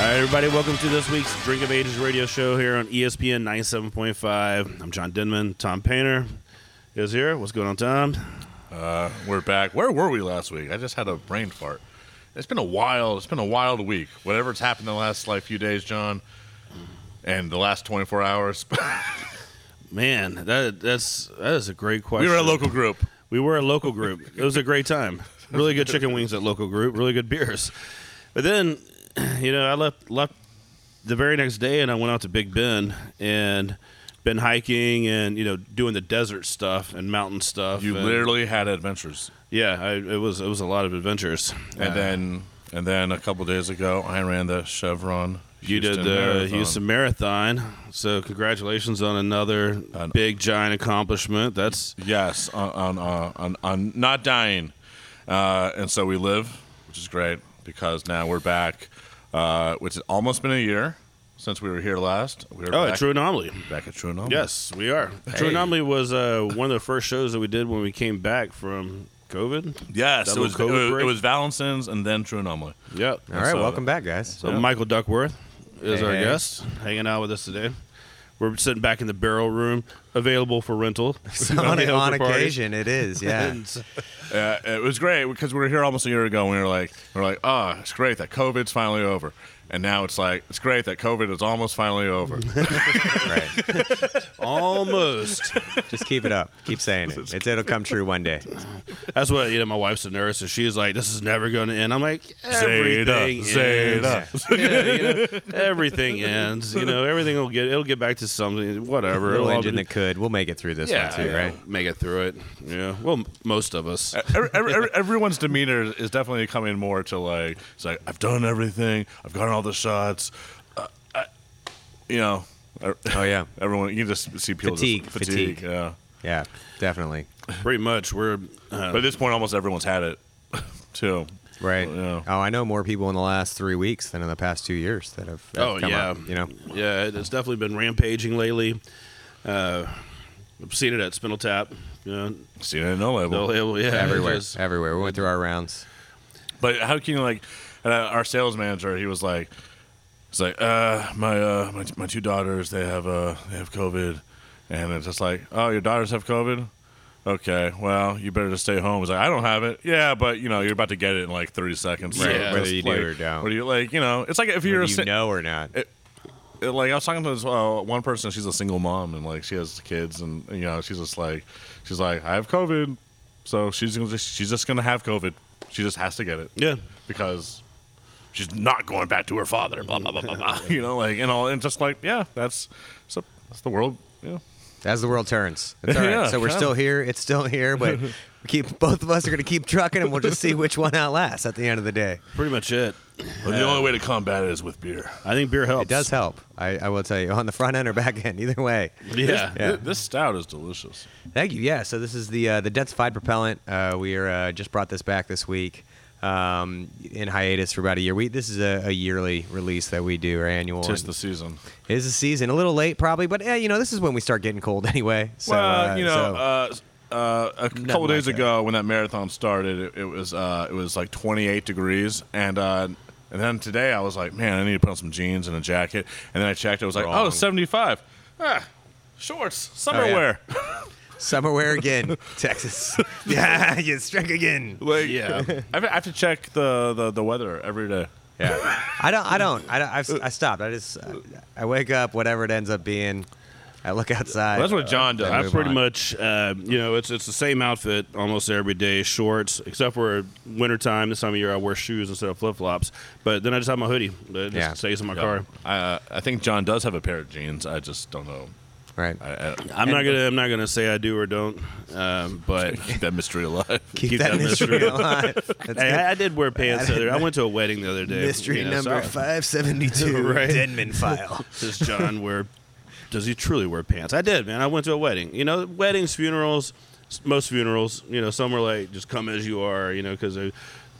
All right, everybody, welcome to this week's Drink of Ages radio show here on ESPN 97.5. I'm John Denman. Tom Painter is here. What's going on, Tom? Uh, we're back. Where were we last week? I just had a brain fart. It's been a wild. It's been a wild week. Whatever's happened in the last like few days, John, and the last 24 hours. Man, that that's that is a great question. we were a local group. We were a local group. It was a great time. Really good chicken wings at local group. Really good beers. But then, you know, I left left the very next day, and I went out to Big Bend and been hiking and you know doing the desert stuff and mountain stuff. You and- literally had adventures, yeah, I, it was it was a lot of adventures. and Uh, then and then a couple days ago, I ran the Chevron. You did Houston the Marathon. Houston Marathon, so congratulations on another An- big giant accomplishment. That's Yes, on on, uh, on on not dying, uh, and so we live, which is great because now we're back. Uh, which has almost been a year since we were here last. We were oh, back, a true anomaly. back at True Anomaly. Yes, we are. True anomaly was uh, one of the first shows that we did when we came back from COVID. Yes, That it was, it COVID was, break? it was Vallensons and then True Anomaly. Yep. All right, So- welcome back, guys. So Michael Duckworth is Hey, our hey. guest, hanging out with us today. We're sitting back in the barrel room, available for rental. on, You on occasion, it is. Yeah. And Uh, it was great because we were here almost a year ago. and We were like, we were like, oh, it's great that COVID's finally over. And now it's like, it's great that COVID is almost finally over. right. almost. Just keep it up. Keep saying it. It's, it'll come true one day. That's what you know. My wife's a nurse, and she's like, "This is never going to end." I'm like, Zeta, "Everything Zeta. ends. Yeah, you know, everything ends. You know, everything will get. It'll get back to something. Whatever. Little It'll all engine be- that could. We'll make it through this yeah, one too, yeah, right? Make it through it. Yeah. Well, most of us. Every, every, every- everyone's demeanor is definitely coming more to like, it's like, I've done everything. I've gotten all the shots. Uh, I, you know, er- Oh yeah. everyone, you can just see people Fatigue, Just, fatigue. fatigue. Yeah. Yeah. Definitely. Pretty much. We're. Uh, But at this point, almost everyone's had it too. Right. Yeah. Oh, I know more people in the last three weeks than in the past two years that have. have Oh, come yeah. up, you know. yeah, it's definitely been rampaging lately. Uh, I've seen it at Spindle Tap. You know, See it no label. no label. Yeah, Everywhere. just- Everywhere. We went through our rounds. But how can you like uh, our sales manager? He was like, "It's like uh, my uh, my my two daughters they have uh they have COVID, and it's just like, oh, your daughters have COVID. Okay, well, you better just stay home. He's like, I don't have it. Yeah, but you know, you're about to get it in like 30 seconds. Right, just, whether you do like, or don't. Whether you like, you know, it's like if you're Whether a you si- know or not. it- like I was talking to this uh, one person. She's a single mom and like she has kids, and you know, she's just like, she's like, I have COVID, so she's gonna just, she's just gonna have COVID. She just has to get it yeah. because she's not going back to her father. Blah blah blah blah blah. You know, like and all, and just like yeah, that's so that's the world. Yeah, As the world turns. It's all right. Yeah, so we're kinda. still here. It's still here, but we keep both of us are going to keep trucking, and we'll just see which one outlasts at the end of the day. Pretty much it. but the only way to combat it is with beer. I think beer helps. It does help. I, I will tell you on the front end or back end, either way. Yeah. Yeah. This, this stout is delicious. Thank you. Yeah. So this is the uh, the densified propellant. Uh, we are uh, just brought this back this week. Um, in hiatus for about a year. We this is a, a yearly release that we do, or annual. Tis the season. it is a season, a little late probably, but yeah, you know this is when we start getting cold anyway. So, well, uh, you know, so- uh, uh, a couple like days that. ago when that marathon started, it, it was uh, it was like 28 degrees, and uh, and then today I was like, man, I need to put on some jeans and a jacket, and then I checked, it was like, oh, Wrong. it's 75. Ah, shorts, summer Oh, yeah. wear. summer wear again, Texas. yeah, you strike again. like, Yeah. I have, to check the, the, the weather every day. Yeah. I don't. I don't. I, don't, I've, I stopped. I just. I wake up, whatever it ends up being. I look outside. Well, that's what John does. then I move pretty on. much, uh, you know, it's it's the same outfit almost every day, shorts, except for wintertime. This time of year, I wear shoes instead of flip flops. But then I just have my hoodie that just Yeah. stays in my car. I, uh, I think John does have a pair of jeans. I just don't know. Right. I, I, I'm not gonna I'm not gonna say I do or don't, um, but keep that mystery alive. Keep, keep that, that mystery mystery. alive. Hey. I, I did wear pants. the other, I went to a wedding the other day. mystery you know, number so- five seventy two. Right. Denman file. Does John wear does he truly wear pants? I did, man. I went to a wedding. You know, weddings, funerals, most funerals. You know, some are like just come as you are. You know, because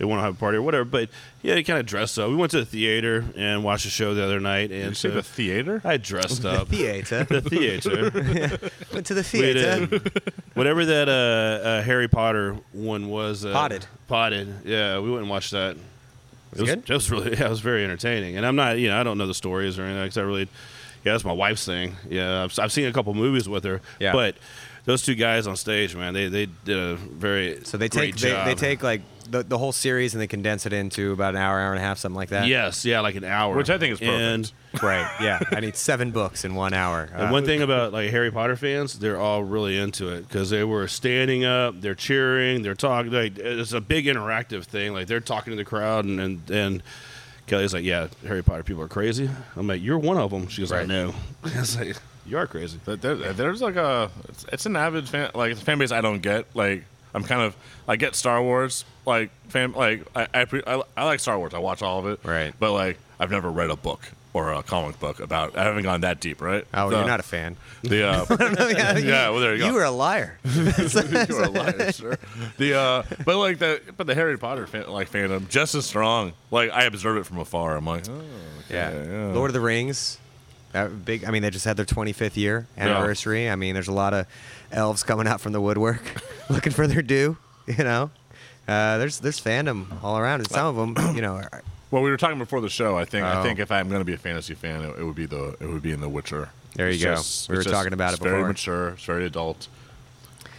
they they want to have a party or whatever. But yeah, he kind of dressed up. We went to the theater and watched a show the other night, and you say so the theater? I dressed up. Theater. the theater. Went to the We theater. did. Whatever that uh, uh, Harry Potter one was. Uh, Potted. Potted. Yeah, we went and watched that. Was it good? It was really, yeah, it was very entertaining. And I'm not, you know, I don't know the stories or anything. Cause I really, yeah, that's my wife's thing. Yeah, I've, I've seen a couple movies with her. Yeah. But those two guys on stage, man, they they did a very So they great take they, they take like the, the whole series and they condense it into about an hour, hour and a half, something like that. Yes, yeah, like an hour, Which I think is perfect. And, Right. Yeah. I need seven books in one hour. and Uh, one thing about like Harry Potter fans, they're all really into it because they were standing up, they're cheering, they're talking. Like it's a big interactive thing. Like they're talking to the crowd, and and, and Kelly's like, "Yeah, Harry Potter people are crazy." I'm like, "You're one of them." She goes, "I Right. know." I was like, "You are crazy." There- there- there's like a it's, it's an avid fan like it's a fan base I don't get. Like I'm kind of I get Star Wars like fan like I I, pre- I I like Star Wars. I watch all of it. Right. But like I've never read a book or a comic book about. I haven't gone that deep. Right. oh, The- you're not a fan. The uh, yeah, well there you go. You were a liar. you were a liar, sir. The uh, but like the but the Harry Potter fan, like fandom just as strong. Like I observe it from afar. I'm like, oh, Yeah. yeah. Lord of the Rings. That big. I mean, they just had their 25th year anniversary. I mean, there's a lot of elves coming out from the woodwork, looking for their due. You know, uh, there's there's fandom all around, and some of them, you know, are, Well, we were talking before the show. I think I Oh. think if I'm going to be a fantasy fan, it, it would be the it would be in The Witcher. There you It's go. just- We were just- talking about it's it Very mature. It's very adult.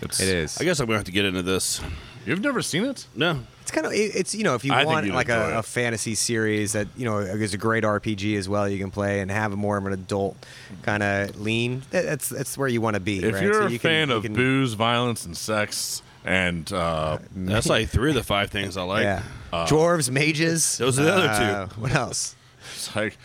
It's, it is. I guess I'm gonna have to get into this. You've never seen it? No, It's kind of it- it's you know if you I want like a, a fantasy series that you know is a great RPG as well you can play and have a more of an adult kind of lean. that- That's that's where you want to be. If right? you're So a you can- fan you of can- booze, violence, and sex, and uh, that's like three of the five things I like. yeah, dwarves, mages. Those are the other uh, two. What else? it's like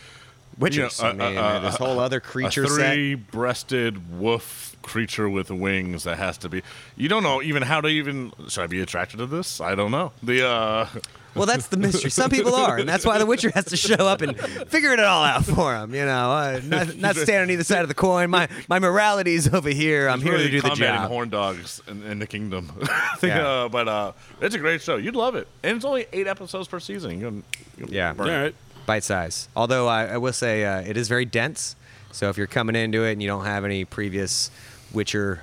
Witchers. You know, I mean, uh, uh, this whole other creature a set. three-breasted wolf creature with wings that has to be. You don't know even how to even. Should I be attracted to this? I don't know. The uh, Well, that's the mystery. Some people are, and that's why the Witcher has to show up and figure it all out for them. You know, uh, not, not stand on either side of the coin. My my morality's over here. I'm here to do the combating job. horn dogs in, in the kingdom. Yeah. uh, but uh, it's a great show. You'd love it, and it's only eight episodes per season. You can, you can Yeah. burn All right. Bite size. Although I, I will say uh, it is very dense. So if you're coming into it and you don't have any previous Witcher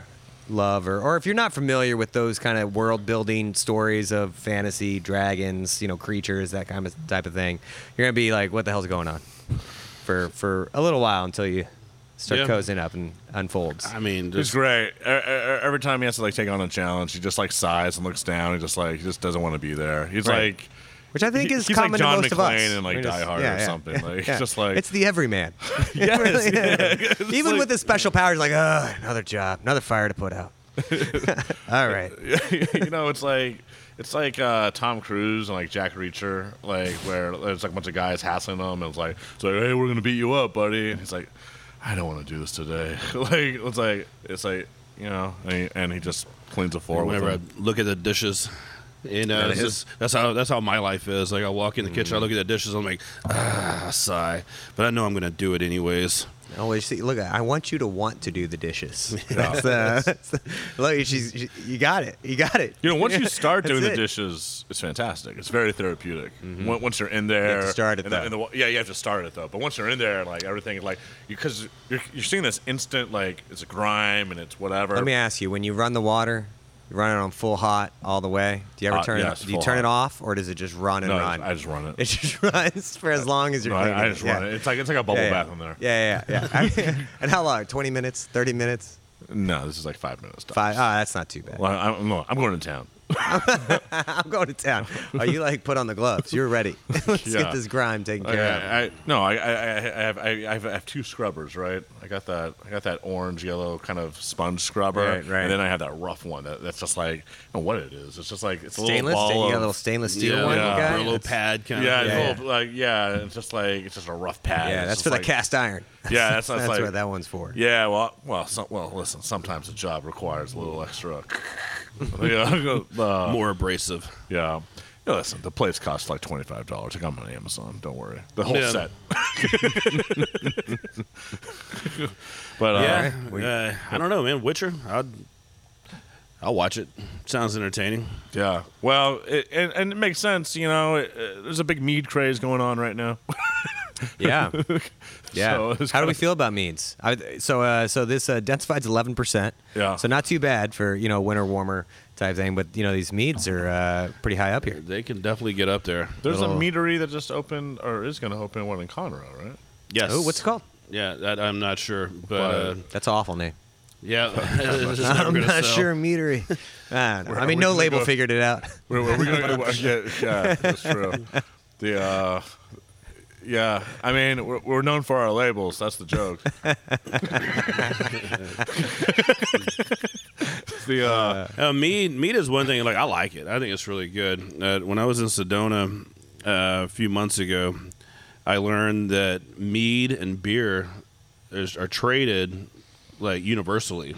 love, or, or if you're not familiar with those kind of world building stories of fantasy, dragons, you know, creatures, that kind of type of thing, you're gonna be like, what the hell's going on? For for a little while until you start Yeah. cozying up and unfolds. I mean, It's great. Every time he has to like take on a challenge, he just like sighs and looks down. He just like he just doesn't want to be there. He's Right. like, Which I think he- is he's common like John to most of us. McClane in like We're just- Die Hard yeah, or yeah, something. yeah, like it's yeah. just like it's the everyman. yes, Really, yeah. yeah. It's Even like- with his special powers, like, oh, another job, another fire to put out. All right. you know, it's like it's like uh, Tom Cruise and like Jack Reacher, like where there's like a bunch of guys hassling him, and it's like, it's like, hey, we're gonna beat you up, buddy. And he's like, I don't want to do this today. like it's like it's like you know, and he, and he just cleans the floor with whenever I them. look at the dishes, you know, That just- that's how that's how my life is. Like I walk in the kitchen, I look at the dishes, I'm like, ah, sigh, but I know I'm gonna do it anyways. Always see, look. I want you to want to do the dishes. That's the, that's the- look. She's, she, you got it. You got it. You know, once you start That's doing the it. dishes, it's fantastic. It's very therapeutic. Once Once you're in there, to start it, and the- though. and the- yeah, you have to start it though. But once you're in there, like everything, like because you're you're seeing this instant, like it's a grime and it's whatever. Let me ask you: When you run the water, you run it on full hot all the way. Do you ever Hot, turn yes, it? Do you full turn it off, or does it just run and no, run? I just run it. it just runs for as long as you're. No, I, I just run it. It's like it's like a bubble yeah, yeah. bath in there. Yeah, yeah, yeah. and how long? Twenty minutes? Thirty minutes? No, this is like five minutes. tops. Five? Oh, that's not too bad. Well, I'm, no, I'm going to town. I'm going to town. Are you like put on the gloves? You're ready. Let's Yeah. get this grime taken I, care of. I, I, no, I, I, I, I, have, I, I have two scrubbers, right? I got that, I got that orange yellow kind of sponge scrubber, Right, right. and then I have that rough one that, that's just like, I don't know what it is. It's just like it's a Stainless? little ball. you got a little stainless steel yeah, one, yeah. you got? Brillo That's- pad kind yeah, of. it's Yeah, a little, like yeah, it's just like it's just a rough pad. Yeah, It's that's just for the cast iron. Yeah, that's, that's, That's like what that one's for. Yeah, well, well, some, well. Listen, sometimes the job requires a little extra. yeah, uh, more abrasive. yeah. Yeah, listen, the plates cost like twenty five dollars. I got them on Amazon. Don't worry, the whole Yeah. set. but uh, yeah, uh, I don't know, man. Witcher, I'd, I'll watch it. Sounds entertaining. yeah. Well, it, and, and it makes sense. You know, it, uh, there's a big mead craze going on right now. Yeah. Yeah. So How do we kinda- feel about meads? I, so, uh, so this uh, densified's eleven percent. Yeah. So not too bad for you know winter warmer type thing, but you know these meads are uh, pretty high up here. They can definitely get up there. There's Little- a meadery that just opened or is going to open one in Conroe, right? Yes. Oh, what's it called? Yeah, that, I'm not sure, but, But- uh, That's an awful name. yeah, it's just never I'm gonna not sell. sure meadery. I, don't know. I mean, we no gonna label go? figured it out. Where, where we gonna, yeah, yeah, that's true. The uh, yeah, I mean, we're, we're known for our labels. That's the joke. the uh, Uh, mead, mead is one thing. Like I like it. I think it's really good. Uh, when I was in Sedona uh, a few months ago, I learned that mead and beer is, are traded like universally.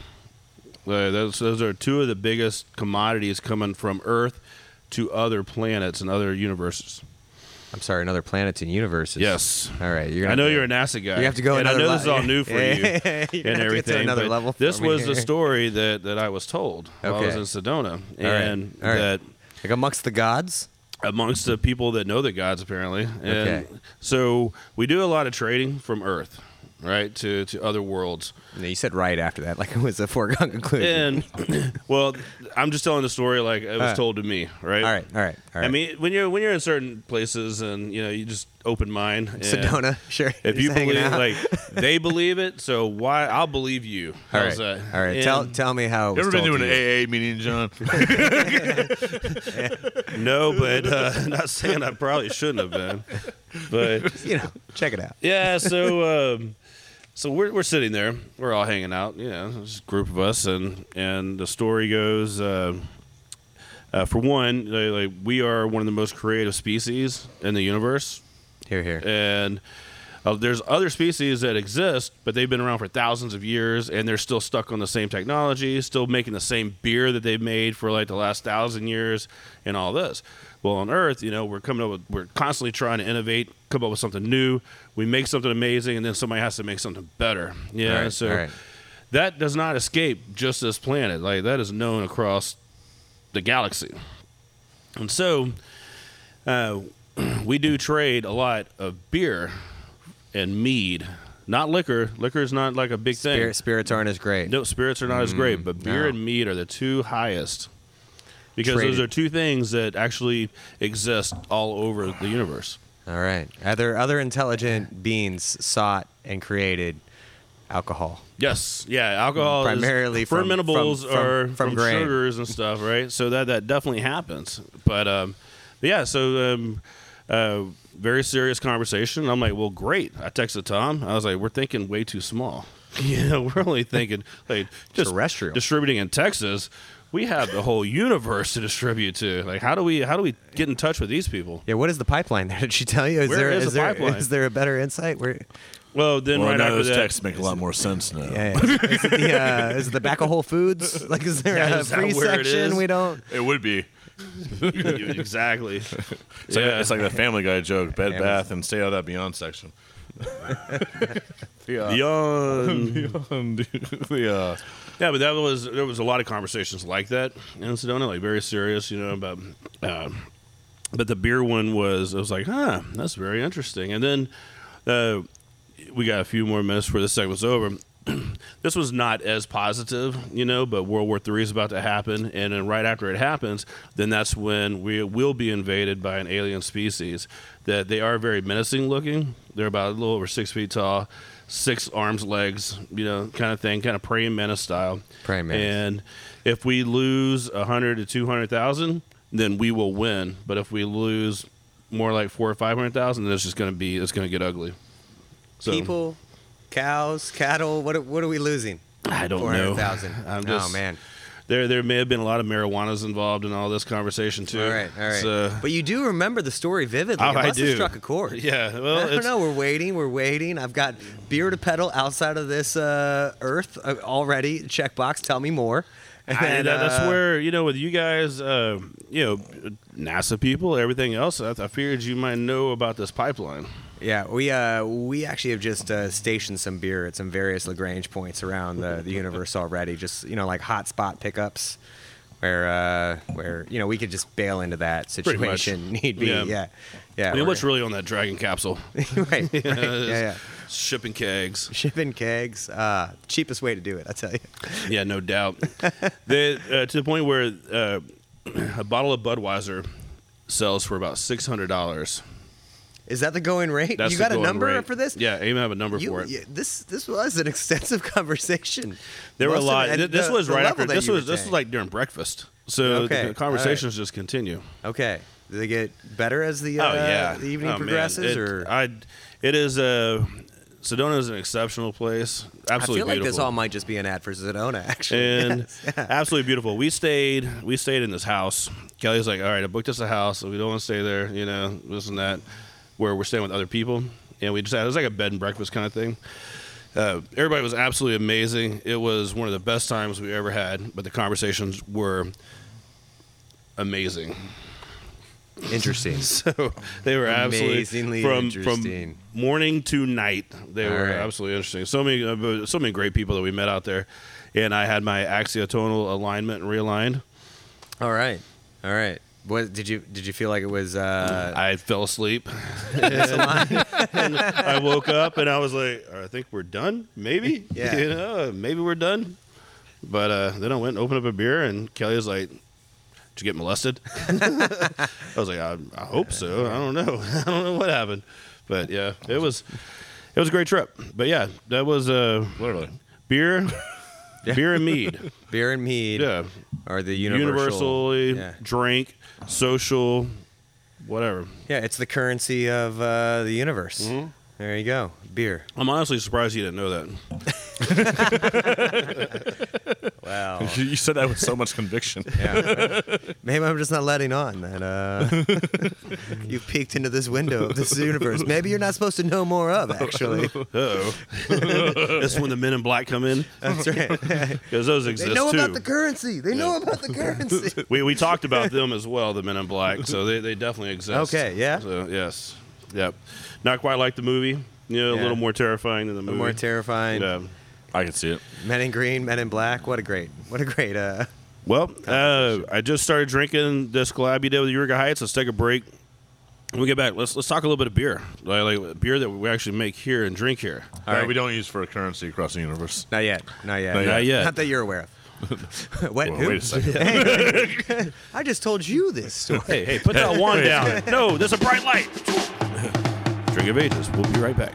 Uh, those those are two of the biggest commodities coming from Earth to other planets and other universes. I'm sorry, another planets and universes. Yes. All right. You're gonna I know you're a NASA guy. You have to go and I know this is all new for you yeah, yeah. You're and everything. another level this was the story that, that I was told while I was in Sedona, All right. and All right. that like amongst the gods. amongst the people that know the gods apparently. And Okay. so we do a lot of trading from Earth, right, to to other worlds. No, you said right after that, like it was a foregone conclusion. And well, I'm just telling the story like it was Uh, told to me, right? all right, all right, all right. I mean, when you're when you're in certain places and you know you just open mind. Sedona, sure. If Just you believe, out. like they believe it, so why I'll believe you. all How's right, that? all right. And- Tell tell me how. It you was ever been told to an you. AA meeting, John? No, but uh, not saying I probably shouldn't have been. But You know, check it out. yeah, so um, so we're we're sitting there, we're all hanging out, you know, just a group of us, and and the story goes. Uh, uh, for one, like, like we are one of the most creative species in the universe, Here, here. and uh, there's other species that exist, but they've been around for thousands of years, and they're still stuck on the same technology, still making the same beer that they've made for like the last thousand years, and all this. Well, on Earth, you know, we're coming up with, we're constantly trying to innovate, come up with something new. We make something amazing, and then somebody has to make something better. Yeah, right, so right. that does not escape just this planet. Like that is known across the galaxy, and so uh, we do trade a lot of beer and mead, not liquor. Liquor is not like a big thing. Spirit, spirits aren't as great. No, spirits are not as great, but beer no. and mead are the two highest because Traded. those are two things that actually exist all over the universe. All right. Other other intelligent beings sought and created alcohol. Yes, yeah, alcohol is- Primarily from- fermentables from- from- are from from, sugars and stuff, right? So that that definitely happens. But um, but yeah, so um, uh, very serious conversation. I'm like, well, great. I texted Tom. I was like, we're thinking way too small. You know, we're only thinking like just Terrestrial. distributing in Texas. We have the whole universe to distribute to. Like, how do we how do we get in touch with these people? Yeah, what is the pipeline there? Did she tell you? Is Where there is is the there pipeline? is there a better insight? Where Well, then well, right now after those that, texts make a lot more sense now. yeah, is, it the, uh, is it the back of Whole Foods? Like, is there Yeah, a is free section we don't? It would be. exactly. It's, like, Yeah. it's like the Family Guy joke: Bed Yeah. Bath and stay out of that Beyond section. the, uh, Beyond. Beyond the uh, Yeah, but that was there was a lot of conversations like that in Sedona, like very serious, you know, about. Uh, but the beer one was, I was like, huh, that's very interesting. And then uh, we got a few more minutes before this segment's over. this was not as positive, you know, but World War III is about to happen, and then right after it happens, then that's when we will be invaded by an alien species. That they are very menacing looking. They're about a little over six feet tall, six arms, legs, you know, kind of thing, kind of praying menace style. Praying mantis. And if we lose a hundred to two hundred thousand, then we will win. But if we lose more like four or five hundred thousand, then it's just going to be it's going to get ugly. So, People, cows, cattle. What are, what are we losing? I don't know. hundred thousand. I'm Oh man. There, there may have been a lot of marijuanas involved in all this conversation too. All right, all right. So, but you do remember the story vividly. Oh, it I must have do. struck a chord. yeah, well, I don't know. We're waiting. We're waiting. I've got beer to pedal outside of this uh, earth uh, already. Checkbox. Tell me more. I, And, that- that's uh, where you know with you guys, uh, you know, NASA people, everything else. I, I figured you might know about this pipeline. Yeah, we uh, we actually have just uh, stationed some beer at some various Lagrange points around the, the universe already. Just you know, like hotspot pickups, where uh, where you know we could just bail into that situation need be. Yeah. Yeah, yeah. I mean, what's really on that Dragon capsule? right, right, yeah, yeah. Shipping kegs. Shipping kegs, uh, cheapest way to do it, I tell you. Yeah, no doubt. they, uh, to the point where uh, a bottle of Budweiser sells for about six hundred dollars. Is that the going rate? That's you got a number rate. for this? Yeah, aim have a number You- for it. yeah, this this was an extensive conversation. There were a Most lot. it- this the- was right after. This was this was like during breakfast. So Okay, the conversations just continue. Okay. Do they get better as the, uh, oh yeah, the evening Oh, progresses? It, or I, it is a Sedona is an exceptional place. Absolutely, I feel like beautiful. this all might just be an ad for Sedona, actually. and Yes, yeah. absolutely beautiful. We stayed. We stayed in this house. Kelly's like, "All right, I booked us a house. So we don't want to stay there. You know, this and that. Where we're staying with other people, and we just had it was like a bed and breakfast kind of thing. Uh, everybody was absolutely amazing. It was one of the best times we ever had. But the conversations were amazing. Interesting. So they were absolutely Amazingly from interesting. from morning to night. They All were right. absolutely interesting. So many uh, so many great people that we met out there, and I had my axiatonal alignment realigned. All right. All right. What did you did you feel like it was? Uh, I fell asleep. and I woke up and I was like, I think we're done. Maybe. Yeah. You know, maybe we're done. But uh, then I went and opened up a beer, and Kelly was like, Did you get molested? I was like, I, I hope so. I don't know. I don't know what happened. But yeah, it was it was a great trip. But yeah, that was uh, Literally. beer, beer and mead. beer and mead, Yeah, or the universal. universally Yeah. drink, social, whatever. yeah, it's the currency of uh, the universe. Mm-hmm. There you go, beer. I'm honestly surprised you didn't know that. Wow. You said that with so much conviction. Yeah. Maybe I'm just not letting on that uh, you peeked into this window of this universe. Maybe you're not supposed to know more of, actually. oh. That's when the men in black come in. That's right. Because those exist They know too. about the currency. They know about the currency. we, we talked about them as well, the men in black. So they, they definitely exist. Okay, yeah? So, yes. Yep. Not quite like the movie. You know, a Yeah. little more terrifying than the A movie. more terrifying. Yeah. I can see it. Men in green, men in black. What a great, what a great. Uh, Well, uh, I just started drinking this collab you did with Eureka Heights. Let's take a break. When we get back, let's let's talk a little bit of beer, like, like beer that we actually make here and drink here. All right. right. we don't use for a currency across the universe. not yet. Not yet. Not Not yet. Not that you're aware of. what? Well, wait a second. I just told you this story. Hey, hey, put that wand down. No, there's a bright light. Drink of Ages. We'll be right back.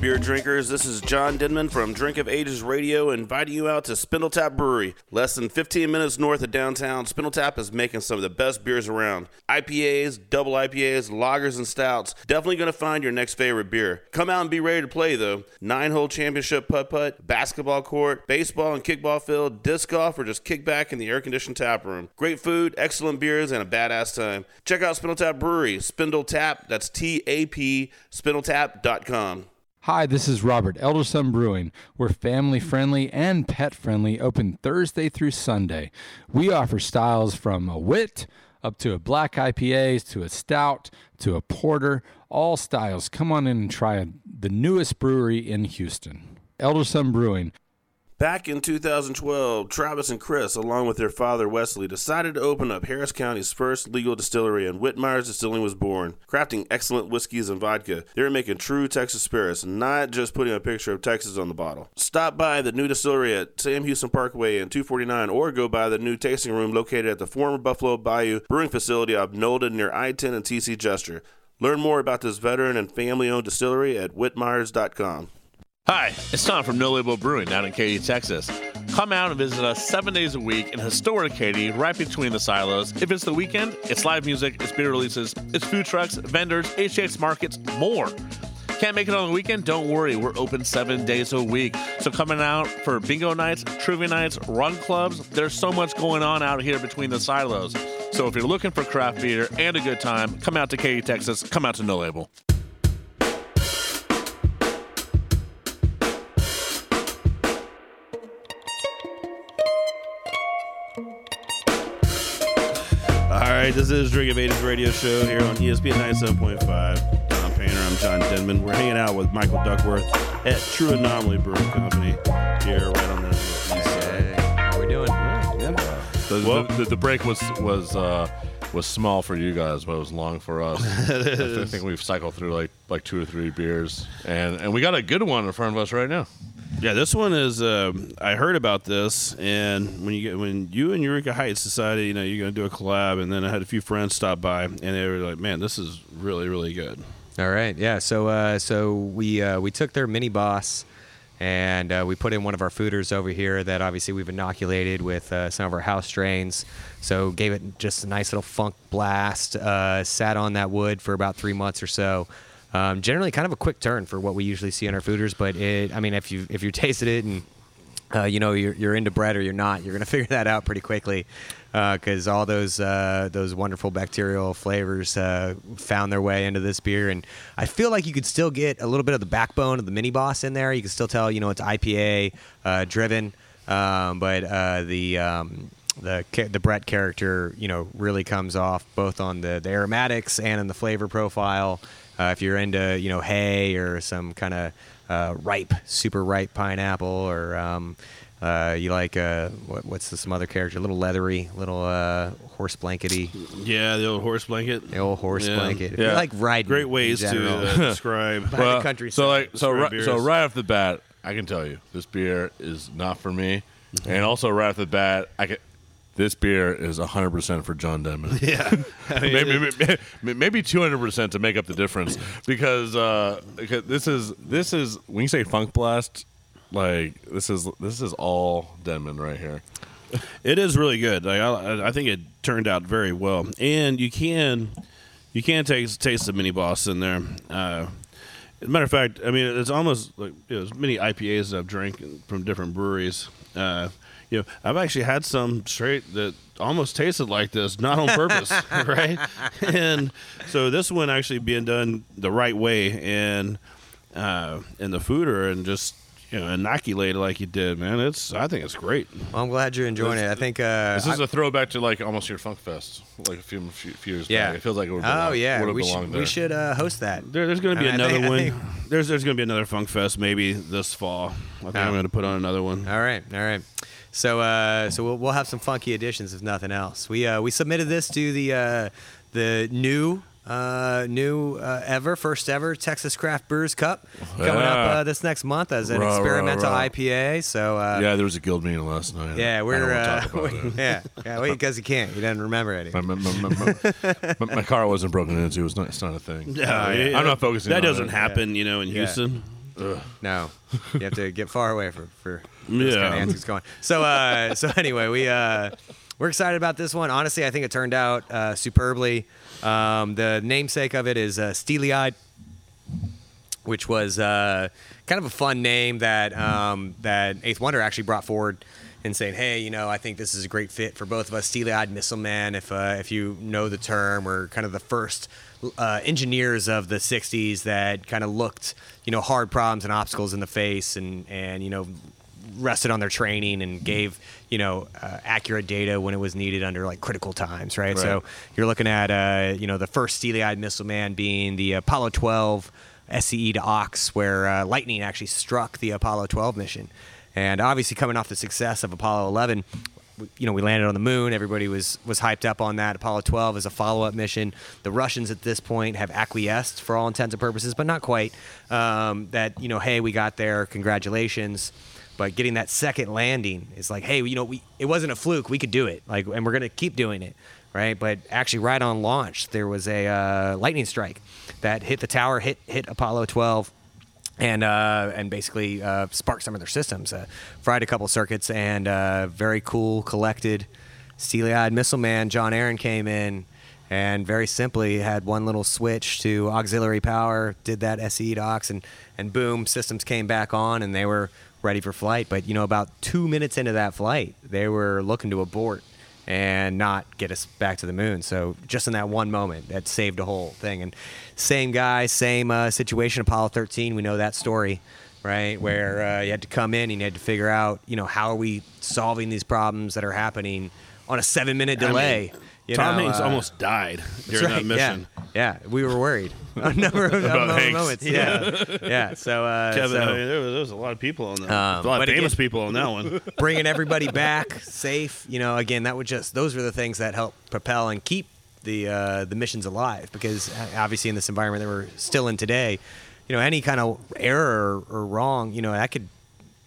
Beer drinkers. This is John Denman from Drink of Ages Radio inviting you out to Spindletap Brewery. Less than 15 minutes north of downtown, Spindletap is making some of the best beers around. IPAs, double IPAs, lagers, and stouts. Definitely going to find your next favorite beer. Come out and be ready to play, though. Nine hole championship putt putt, basketball court, baseball and kickball field, disc golf, or just kick back in the air conditioned tap room. Great food, excellent beers, and a badass time. Check out Spindletap Brewery. Spindle Tap, that's T A P, spindletap.com. Hi, this is Robert, Elder Sun Brewing. We're family friendly and pet friendly, open Thursday through Sunday. We offer styles from a wit up to a black IPAs to a stout to a porter, all styles. Come on in and try the newest brewery in Houston. Elder Sun Brewing. Back in 2012, Travis and Chris, along with their father Wesley, decided to open up Harris County's first legal distillery, and Whitmeyer's Distilling was born. Crafting excellent whiskeys and vodka, they were making true Texas spirits, not just putting a picture of Texas on the bottle. Stop by the new distillery at Sam Houston Parkway and 249, or go by the new tasting room located at the former Buffalo Bayou Brewing Facility of Nolden near I-10 and TC Jester. Learn more about this veteran and family-owned distillery at whitmeyers.com. Hi, it's Tom from No Label Brewing down in Katy, Texas. Come out and visit us seven days a week in historic Katy, right between the silos. If it's the weekend, it's live music, it's beer releases, it's food trucks, vendors, HX markets, more. Can't make it on the weekend? Don't worry, we're open seven days a week. So coming out for bingo nights, trivia nights, run clubs, there's so much going on out here between the silos. So if you're looking for craft beer and a good time, come out to Katy, Texas. Come out to No Label. Right, this is Drink of Ages radio show here on ESPN 97.5. Tom Painter, I'm John Denman. We're hanging out with Michael Duckworth at True Anomaly Brewing Company here right on the east side. How are we doing? The, Well- the, the, the break was was uh, was small for you guys, but it was long for us. I think we've cycled through like like two or three beers, and and we got a good one in front of us right now. Yeah, this one is. Uh, I heard about this, and when you get when you and Eureka Heights decided, you know, you're going to do a collab, and then I had a few friends stop by, and they were like, "Man, this is really, really good." All right, yeah. So uh, so we uh, we took their mini boss, and uh, we put in one of our foeders over here that obviously we've inoculated with uh, some of our house strains. So gave it just a nice little funk blast. Uh, sat on that wood for about three months or so. Um, generally, kind of a quick turn for what we usually see in our foeders, but it, I mean, if you if you tasted it and uh, you know you're, you're into Brett or you're not, you're gonna figure that out pretty quickly because all those uh, those wonderful bacterial flavors uh, found their way into this beer, and I feel like you could still get a little bit of the backbone of the mini boss in there. You can still tell, you know, it's IPA uh, driven, um, but uh, the um, the the Brett character, you know, really comes off both on the, the aromatics and in the flavor profile. Uh, if you're into, you know, hay or some kind of uh, ripe, super ripe pineapple, or um, uh, you like uh, what, what's the, some other character, a little leathery, little uh, horse blankety, Yeah, the old horse blanket. the old horse Yeah. blanket. If Yeah. like riding, Great ways to uh, describe. By the countryside. so like so Describe right, so right off the bat, I can tell you this beer is not for me, and also right off the bat, I can. This beer is 100% for John Denman. yeah, I mean, maybe, maybe maybe 200% to make up the difference because uh, because this is this is when you say funk blast like this is this is all Denman right here. It is really good. Like, I, I think it turned out very well, and you can you can taste taste the mini boss in there. Uh, as a matter of fact, I mean it's almost like you know, as many IPAs that I've drank from different breweries. Uh, you know, I've actually had some straight that almost tasted like this, not on purpose, right? And so this one actually being done the right way and uh, in the foeder and just you know inoculated like you did, man. It's I think it's great. Well, I'm glad you're enjoying it. I think uh, This is I- a throwback to like almost your Funk Fest, like a few few, few years yeah. back. It feels like it would. Oh belong, yeah, would we should there. we should uh, host that. There, there's going to be I another think- one. think- There's there's going to be another Funk Fest maybe this fall. I think Oh. I'm going to put on another one. All right, all right. So, uh, so we'll, we'll have some funky additions if nothing else. We uh, we submitted this to the uh, the new uh, new uh, ever first ever Texas Craft Brewers Cup coming up Yeah. uh, this next month as an Rah, rah, experimental rah. IPA. So uh, yeah, there was a guild meeting last night. yeah, we're don't wanna uh, talk about we- yeah yeah wait because he can't he doesn't remember My, anything. my, my, my, my, my car wasn't broken into. It's not. It's not a thing. Yeah, yeah. I'm not focusing. That on doesn't it. happen, you know, in Yeah. Houston. No, you have to get far away for for Yeah. kind of antics going. So uh, so anyway, we uh, we're excited about this one. Honestly, I think it turned out uh, superbly. Um, the namesake of it is uh, Steely Eyed, which was uh, kind of a fun name that um, that Eighth Wonder actually brought forward and saying, "Hey, you know, I think this is a great fit for both of us." Steely Eyed Missile Man, if uh, if you know the term, we're kind of the first uh, engineers of the '60s that kind of looked, you know, hard problems and obstacles in the face, and and you know, rested on their training and gave you know uh, accurate data when it was needed under like critical times, right? So you're looking at uh, you know the first steely-eyed missile man being the Apollo 12 SCE to Aux, where uh, lightning actually struck the Apollo 12 mission, and obviously coming off the success of Apollo 11. You know, we landed on the moon. Everybody was was hyped up on that. Apollo 12 is a follow-up mission. The Russians at this point have acquiesced for all intents and purposes, but not quite. Um, that you know, hey, we got there. Congratulations but getting that second landing is like hey you know we it wasn't a fluke we could do it like and we're gonna keep doing it right but actually right on launch there was a uh, lightning strike that hit the tower hit hit apollo 12 and uh, and basically uh, sparked some of their systems uh, fried a couple circuits and uh, very cool collected steely-eyed missile man john aaron came in and very simply had one little switch to auxiliary power, did that SE docs, and and boom, systems came back on, and they were ready for flight. But you know, about two minutes into that flight, they were looking to abort and not get us back to the moon. So just in that one moment, that saved a whole thing. And same guy, same uh, situation. Apollo 13, we know that story, right? Where uh, you had to come in and you had to figure out, you know, how are we solving these problems that are happening on a seven-minute I mean, delay. You Tom know, Hanks uh, almost died during that mission. Yeah, yeah, we were worried. a number of, About Hanks. moments. Yeah, yeah. So, uh, Kevin, so I mean, there was, there was a lot of people on that. Um, a lot of famous again- people on that one. bringing everybody back safe. You know, again, that would just those were the things that help propel and keep the uh, the missions alive. Because uh, obviously, in this environment that we're still in today, you know, any kind of error or, or wrong, you know, that could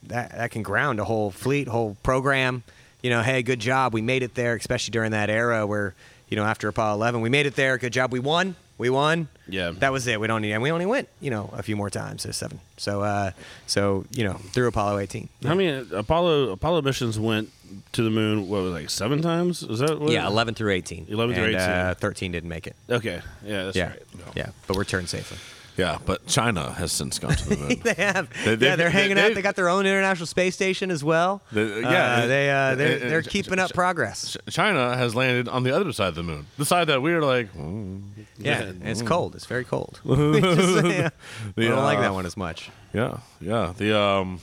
that that can ground a whole fleet, whole program. You know, hey, good job, we made it there. Especially during that era where you know after Apollo 11, we made it there. Good job, we won. We won. Yeah. that was it. We don't need, and we only went, you know, a few more times. So seven. So, uh, so you know, through Apollo 18. How many Apollo Apollo missions went to the moon? What was it, like seven times? Is that what? Yeah, 11 through 18. 11 through And, 18. Uh, 13 didn't make it. Okay. Yeah. That's yeah. right. Yeah, but we're turned safely. Yeah, but China has since gone to the moon. they have. They- yeah, they- they're hanging they- out. They got their own international space station as well. They- Uh, yeah, they uh, they're, they're keeping up progress. China has landed on the other side of the moon, the side that we're like, mm, Yeah, and it's cold. It's very cold. Just, yeah, I don't like uh, that one as much. yeah, yeah. The um,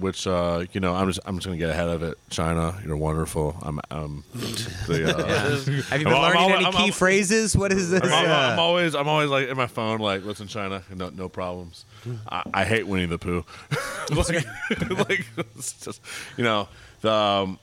which uh, you know, I'm just I'm just gonna get ahead of it. China, you're wonderful. I'm um, the uh, Have you been I'm- I'm learning al- any I'm key al- phrases? What is this? I'm, al- I'm always I'm always like in my phone like listen China no no problems I, I hate Winnie the Pooh like, like it's just you know the um,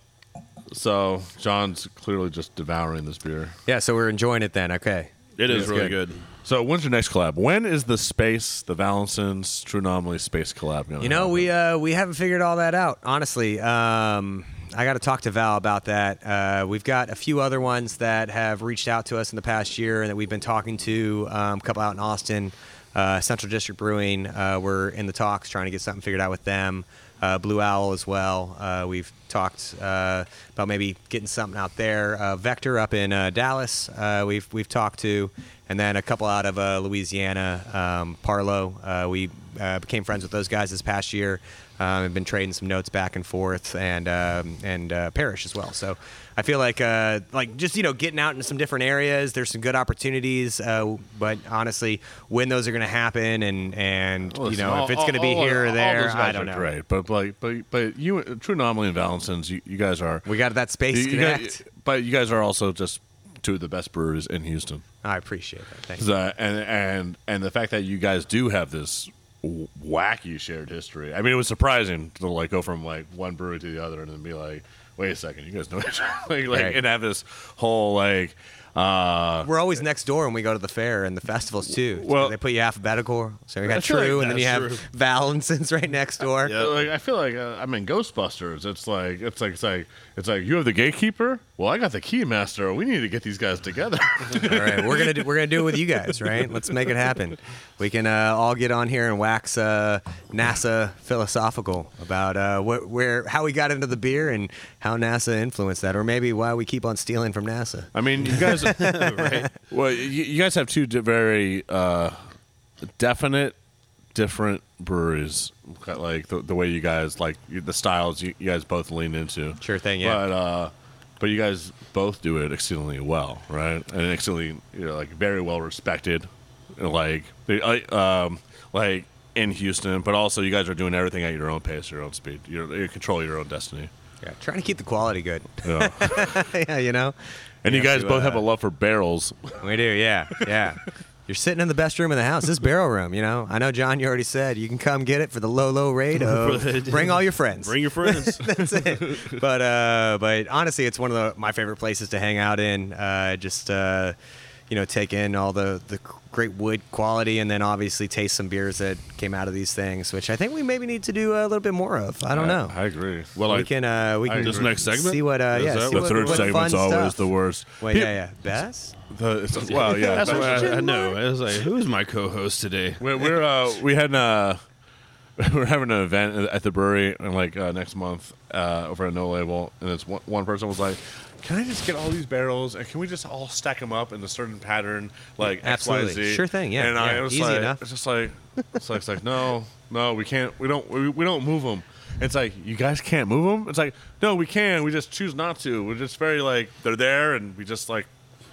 so John's clearly just devouring this beer yeah, so we're enjoying it then. Okay. It is It's really good. good. So when's your next collab when is the space the Vallensons True Anomaly space collab gonna You know, happen? we uh, we haven't figured all that out. Honestly, um, I got to talk to Val about that. Uh, we've got a few other ones that have reached out to us in the past year, and that we've been talking to. Um, a couple out in Austin, uh, Central District Brewing. Uh, we're in the talks trying to get something figured out with them. Uh, Blue Owl as well. Uh, we've talked uh, about maybe getting something out there. Uh, Vector up in uh, Dallas. Uh, we've we've talked to, and then a couple out of uh, Louisiana. Um, Parleaux. Uh, we uh, became friends with those guys this past year. Um, have been trading some notes back and forth, and um, and uh, Parish as well. So I feel like uh, like just you know getting out into some different areas. There's some good opportunities, uh, but honestly, when those are going to happen, and and Well, you know all- if it's going to be all- all- here or all there, those guys I don't know. Great, but like, but but you, True Anomaly and Vallensons, you, you guys are. We got that space you, you connect. guys- but you guys are also just two of the best brewers in Houston. I appreciate that. Thank you. And and and the fact that you guys do have this wacky shared history. I mean, it was surprising to like go from like one brewery to the other and then be like, wait a second, you guys know each other, like, like Right. and have this whole like. Uh, We're always next door when we go to the fair and the festivals too. Well- they put you alphabetical. So we got feel like True, and then you that's have Vallensons right next door. like I feel like uh, I'm in Ghostbusters. It's like it's like it's like it's like you have the gatekeeper. Well, I got the key master. We need to get these guys together. All right, we're gonna do, we're gonna do it with you guys, right? Let's make it happen. We can uh, all get on here and wax uh, NASA philosophical about uh, wh- where how we got into the beer and how NASA influenced that, or maybe why we keep on stealing from NASA. I mean, you guys, right? Well, you, you guys have two di- very uh, definite, different breweries. Like the, the way you guys like the styles you, you guys both lean into. Sure thing, yeah. But uh, but you guys both do it exceedingly well, right? And exceedingly, you know, like very well respected. Like I- um, like in Houston, but also you guys are doing everything at your own pace, your own speed. You're, you control your own destiny. Yeah, trying to keep the quality good. Yeah. yeah, you know. And you guys to, both have uh, a love for barrels. We do, yeah, yeah. You're sitting in the best room in the house. This barrel room, you know. I know, John. You already said you can come get it for the low, low rate of bring all your friends. Bring your friends. That's it. But uh, but honestly, it's one of the, my favorite places to hang out in. Uh, just uh, you know, take in all the the great wood quality, and then obviously taste some beers that came out of these things, which I think we maybe need to do a little bit more of. I don't know. I agree. Well, we I, can uh, we I can This next segment? see what uh, Is yeah that the what, third what segment's always stuff. the worst. Well, yeah, yeah, best. The, it's- well, yeah. That's but- what I, I know. I was like, who's my co-host today? We're, we're uh, we had uh, we're having an event at the brewery and like uh, next month uh, over at No Label, and it's one, one person was like, "Can I just get all these barrels and can we just all stack them up in a certain pattern, like X, Y, Absolutely. Z?" Sure thing, yeah, And I yeah, was easy like, enough. it's just like, it's like, it's like, no, no, we can't, we don't, we, we don't move them. It's like you guys can't move them. It's like no, we can. We just choose not to. We're just very like they're there, and we just like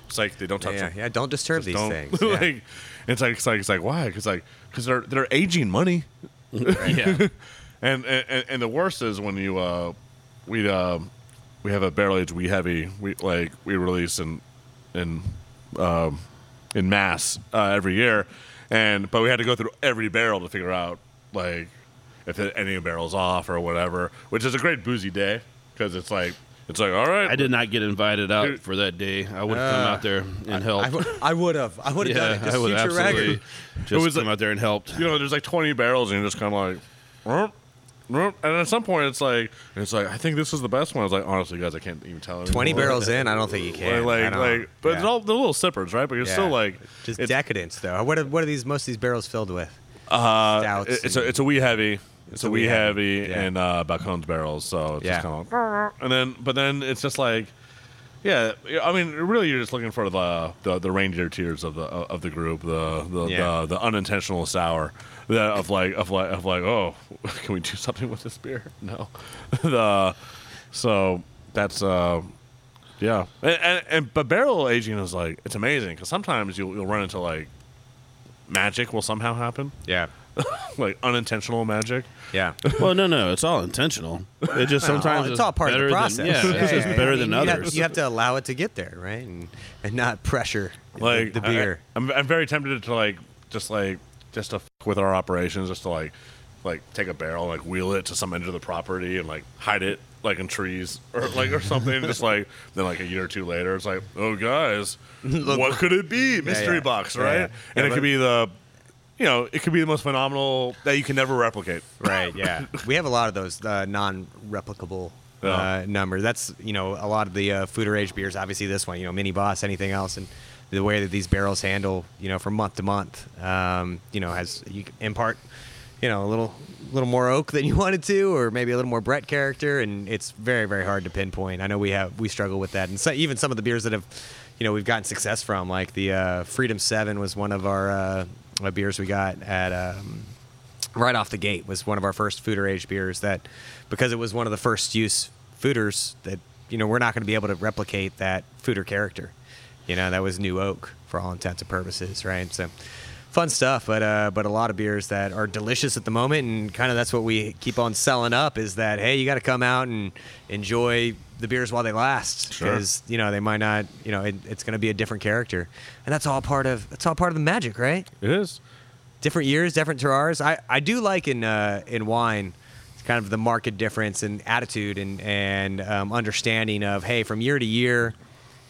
it's like they don't touch Yeah, them. yeah. Don't disturb Just these don't. things. Yeah. like, it's like it's like it's like why? Because like because they're they're aging money. yeah. And, and and the worst is when you uh we um we have a barrel aged we heavy we like we release in in um in mass uh, every year and but we had to go through every barrel to figure out like if any barrel's off or whatever which is a great boozy day because it's like it's like all right I did not get invited out Dude. for that day. I would have come out there and helped. I would have. I would have done it. Just I would future absolutely record. just was come like- out there and helped. you know, there's like 20 barrels, and you're just kind of like, "Rup, rup." And at some point, it's like, it's like, I think this is the best one. I was like, honestly, guys, I can't even tell. anymore. Twenty barrels in, I don't think you can. Like, like, like but Yeah. it's all the little sippers, right? But you're Yeah. still like, just decadence, though. What are, what are these most of these barrels filled with? uh, stouts it's a it's a wee heavy. It's, a wee heavy, yeah. and uh, Balcones barrels, so it's Yeah. just kind of, and then but then it's just like, yeah, I mean, really, you're just looking for the the, the reindeer tears of the of the group, the the, the, the unintentional sour, the, of like of like of like, oh, can we do something with this beer? No, the so that's uh. Yeah, and, and, and but barrel aging is like it's amazing because sometimes you'll you'll run into like magic will somehow happen, Yeah. like unintentional magic. Yeah. well, no, no, it's all intentional. It just sometimes it's all part of better the than- process. yeah, it's just yeah, better I than mean, you have- others. You have, to allow it to get there, right? And and not pressure Like the, I- beer. I, am I'm very tempted to like just like just to f- with our operations, just to like like take a barrel, like wheel it to some end of the property and like hide it like in trees or like or something. just like then like a year or two later, it's like, oh guys, what could it be? Mystery yeah. box, Yeah, right? yeah. And it could be the you know, it could be the most phenomenal that you can never replicate. Right. Yeah. we have a lot of those uh, non-replicable uh, numbers. That's you know a lot of the uh, foeder age beers. Obviously, this one, you know, mini boss, anything else, and the way that these barrels handle, you know, from month to month, um, you know, has you impart, you know, a little little more oak than you wanted to, or maybe a little more Brett character, and it's very very hard to pinpoint. I know we have we struggle with that, and so, even some of the beers that have. You know, we've gotten success from like the uh, Freedom Seven was one of our uh, uh, beers we got at um, right off the gate was one of our first foeder age beers that because it was one of the first use foeders that you know we're not going to be able to replicate that foeder character you know that was new oak for all intents and purposes right so fun stuff but uh but a lot of beers that are delicious at the moment and kind of that's what we keep on selling up is that hey you got to come out and enjoy the beers while they last Sure. because you know they might not you know it, it's going to be a different character and that's all part of that's all part of the magic right It is. different years, different terroirs. I, I do like in uh, in wine, kind of the market difference in attitude and and um, understanding of hey, from year to year,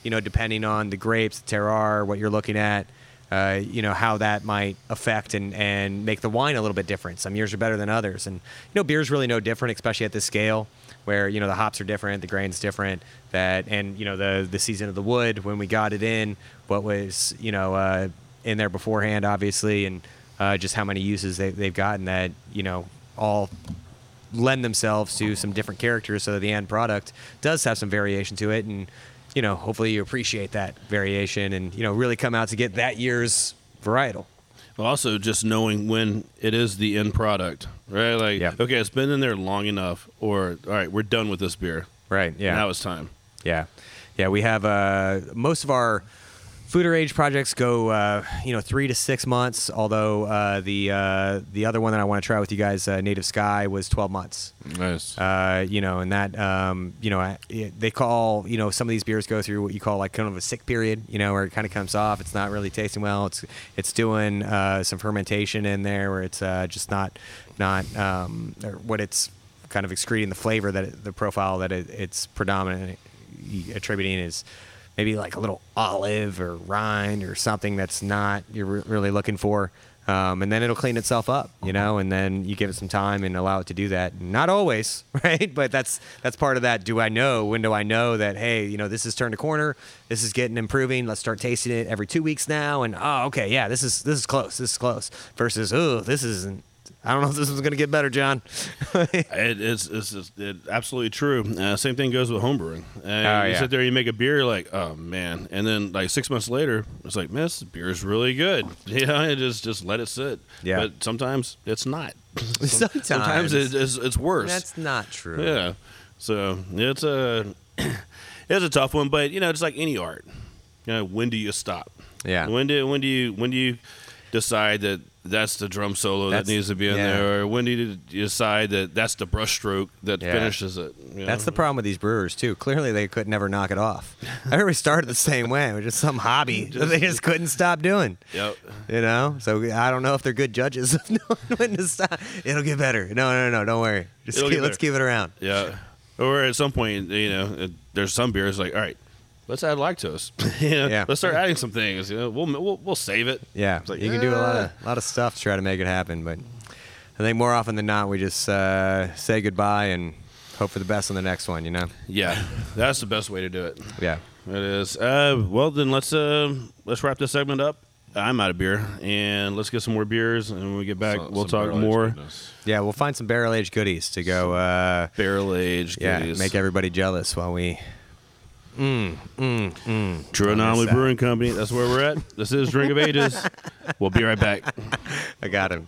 you know, depending on the grapes, the terroir, what you're looking at, uh, you know, how that might affect and and make the wine a little bit different. Some years are better than others, and you know, beer's really no different, especially at this scale. Where you know the hops are different, the grain's different. That and you know the the season of the wood when we got it in, what was you know uh, in there beforehand, obviously, and uh, just how many uses they, they've gotten that you know all lend themselves to some different characters so that the end product does have some variation to it and you know hopefully you appreciate that variation and you know really come out to get that year's varietal Well, also just knowing when it is the end product, right? Like, Yeah. okay, it's been in there long enough, or all right, we're done with this beer. right yeah Now it's time. Yeah, yeah. We have uh, most of our foeder age projects go, uh, you know, three to six months. Although uh, the uh, the other one that I want to try with you guys, uh, Native Sky, was twelve months. Nice. Uh, you know, and that, um, you know, I- it, they call, you know, some of these beers go through what you call like kind of a sick period, you know, where it kind of comes off. It's not really tasting well. It's it's doing uh, some fermentation in there where it's uh, just not not um, or what it's kind of excreting the flavor that it, the profile that it, it's predominantly attributing is maybe like a little olive or rind or something that's not you're re- really looking for. Um, and then it'll clean itself up, you know, and then you give it some time and allow it to do that. Not always, right? But that's that's part of that. Do I know? When do I know that? Hey, you know, this has turned a corner. This is getting improving. Let's start tasting it every two weeks now. And oh, okay, yeah, this is this is close. This is close. Versus, oh, this isn't I don't know if this is going to get better, John. It, it's it's, it's it, absolutely true. Uh, same thing goes with homebrewing. And Oh, you yeah. sit there, you make a beer, you're like, oh man, and then like six months later, it's like, man, this beer is really good. You know, and just just let it sit. Yeah. But sometimes it's not. Sometimes. sometimes it, it's, it's worse. That's not true. Yeah. So it's a it's a tough one, but you know, it's like any art. You know, when do you stop? Yeah. When do when do you when do you decide that that's the drum solo That's- that needs to be in yeah. there, or when do you decide that that's the brushstroke that Yeah. finishes it? you That's the problem with these brewers too. Clearly, they could never knock it off. Everybody started the same way. It was just some hobby that they just couldn't stop doing. Yep. You know, so I don't know if they're good judges of knowing when to stop. It'll get better. No, no, no, don't worry. Just keep, let's keep it around. Yeah. Or at some point, you know, there's some beers like, all right, let's add lactose. you know, Yeah. Let's start adding some things. You know, we'll we'll, we'll save it. Yeah, It's like, you can do a lot of lot of stuff to try to make it happen, but I think more often than not, we just uh, say goodbye and hope for the best on the next one. You know? Yeah, that's the best way to do it. Yeah. It is. Uh, well, then let's uh, let's wrap this segment up. I'm out of beer, and let's get some more beers, and when we get back, Some- we'll some talk more goodness. Yeah, we'll find some barrel aged goodies to go. Uh, barrel aged yeah, goodies. make everybody jealous while we. Mm, mm, mm. True Anomaly. Brewing Company. That's where we're at. This is Drink of Ages. we'll be right back. I got him.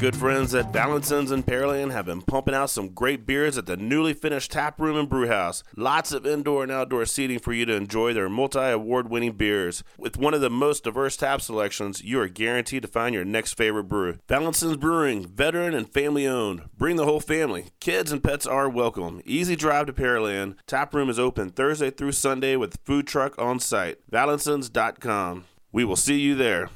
Good friends at Vallensons' and Pearland have been pumping out some great beers at the newly finished tap room and brew house. Lots of indoor and outdoor seating for you to enjoy their multi-award winning beers. With one of the most diverse tap selections, you are guaranteed to find your next favorite brew. Vallensons' Brewing, veteran and family owned. Bring the whole family. Kids and pets are welcome. Easy drive to Pearland. Tap room is open Thursday through Sunday with food truck on site. Vallensons.com. We will see you there.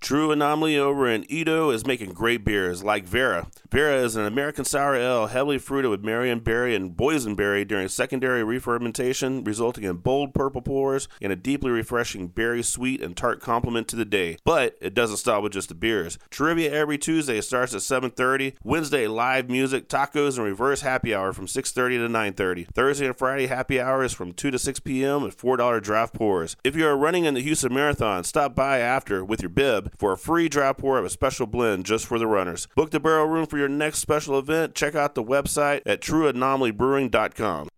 True Anomaly over in EaDo is making great beers like Vera. Vera is an American sour ale heavily fruited with Marionberry and boysenberry during secondary re-fermentation, resulting in bold purple pours and a deeply refreshing berry sweet and tart complement to the day. But it doesn't stop with just the beers. Trivia every Tuesday starts at 7:30. Wednesday live music, tacos, and reverse happy hour from 6:30 to 9:30. Thursday and Friday happy hour is from 2 to 6 p.m. with $4 draft pours. If you are running in the Houston Marathon, stop by after with your bib for a free draft pour of a special blend just for the runners. Book the barrel room for your next special event. Check out the website at trueanomalybrewing.com.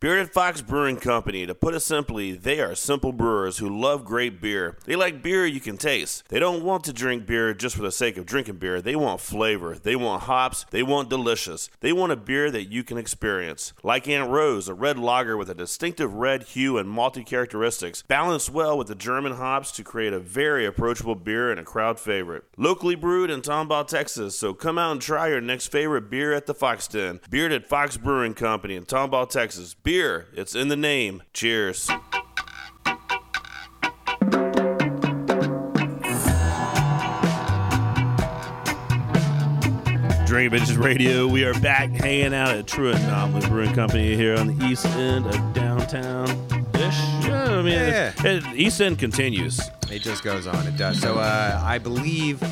Bearded Fox Brewing Company. To put it simply, they are simple brewers who love great beer. They like beer you can taste. They don't want to drink beer just for the sake of drinking beer. They want flavor. They want hops. They want delicious. They want a beer that you can experience. Like Aunt Rose, a red lager with a distinctive red hue and malty characteristics, balanced well with the German hops to create a very approachable beer and a crowd favorite. Locally brewed in Tomball, Texas, so come out and try your next favorite beer at the Fox Den. Bearded Fox Brewing Company in Tomball, Texas. Beer, it's in the name. Cheers. Drink of Ages Radio. We are back hanging out at True Anomaly Brewing Company here on the east end of downtown. Ish. Yeah, I mean, Yeah. it- East End continues. It just goes on. It does. So uh, I believe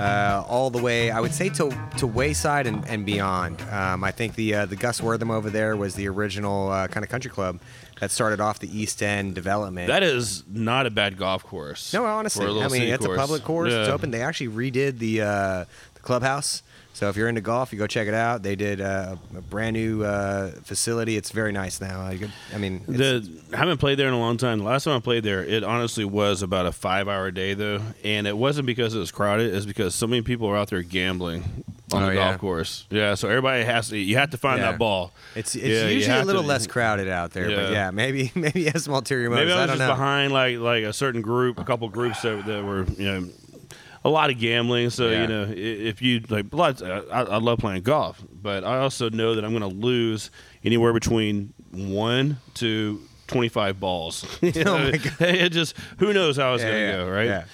uh, all the way, I would say to to Wayside and, and beyond. Um, I think the uh, the Gus Wortham over there was the original uh, kind of country club that started off the East End development. That is not a bad golf course. no, honestly, I mean it's a public course. It's open. They actually redid the uh, the clubhouse. So if you're into golf, you go check it out. They did uh, a brand new uh, facility. It's very nice now. I, could- I mean, The, I haven't played there in a long time. The last time I played there, it honestly was about a five-hour day though, and it wasn't because it was crowded. It's because so many people are out there gambling on Oh, the yeah. golf course. Yeah, so everybody has to. You have to find Yeah. that ball. It's it's Yeah, usually a little to- less crowded out there, but Yeah. maybe maybe some ulterior motives. Maybe I I was don't just know. behind like like a certain group, a couple groups that, that were you know a lot of gambling. So Yeah. you know if you like, lots, I, I love playing golf, but I also know that I'm going to lose anywhere between one to 25 balls. You Oh know, my God. It just who knows how it's Yeah, going to yeah, go, right? yeah.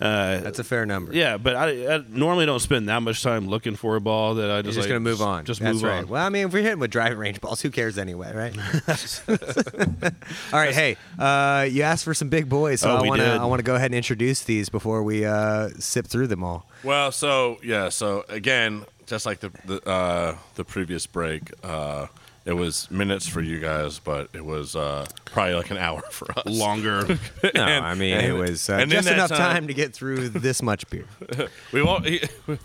Uh, That's a fair number. yeah, but I, I normally don't spend that much time looking for a ball that I You're just just like, gonna move on. Just That's move right. on. Well, I mean, if we're hitting with driving range balls, who cares anyway, right? All right. Hey, uh, you asked for some big boys, so Oh, I we want to did. I want to go ahead and introduce these before we uh, sip through them all. Well, so yeah, so again, just like the the, uh, the previous break, uh, it was minutes for you guys, but it was uh, probably like an hour for us. Longer. No, And- I mean and- it was uh, and just enough time- time to get through this much beer. We all,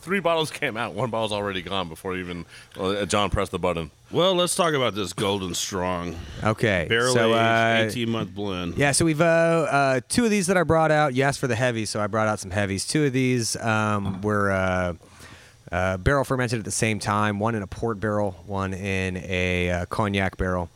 three bottles came out. One bottle's already gone before even uh, John pressed the button. well, let's talk about this Golden Strong Okay, barrel so uh, aged 18 month blend. Yeah, so we've uh, uh, two of these that I brought out. You asked for the heavies, so I brought out some heavies. Two of these um, were uh, barrel fermented at the same time. One in a port barrel, one in a uh, cognac barrel.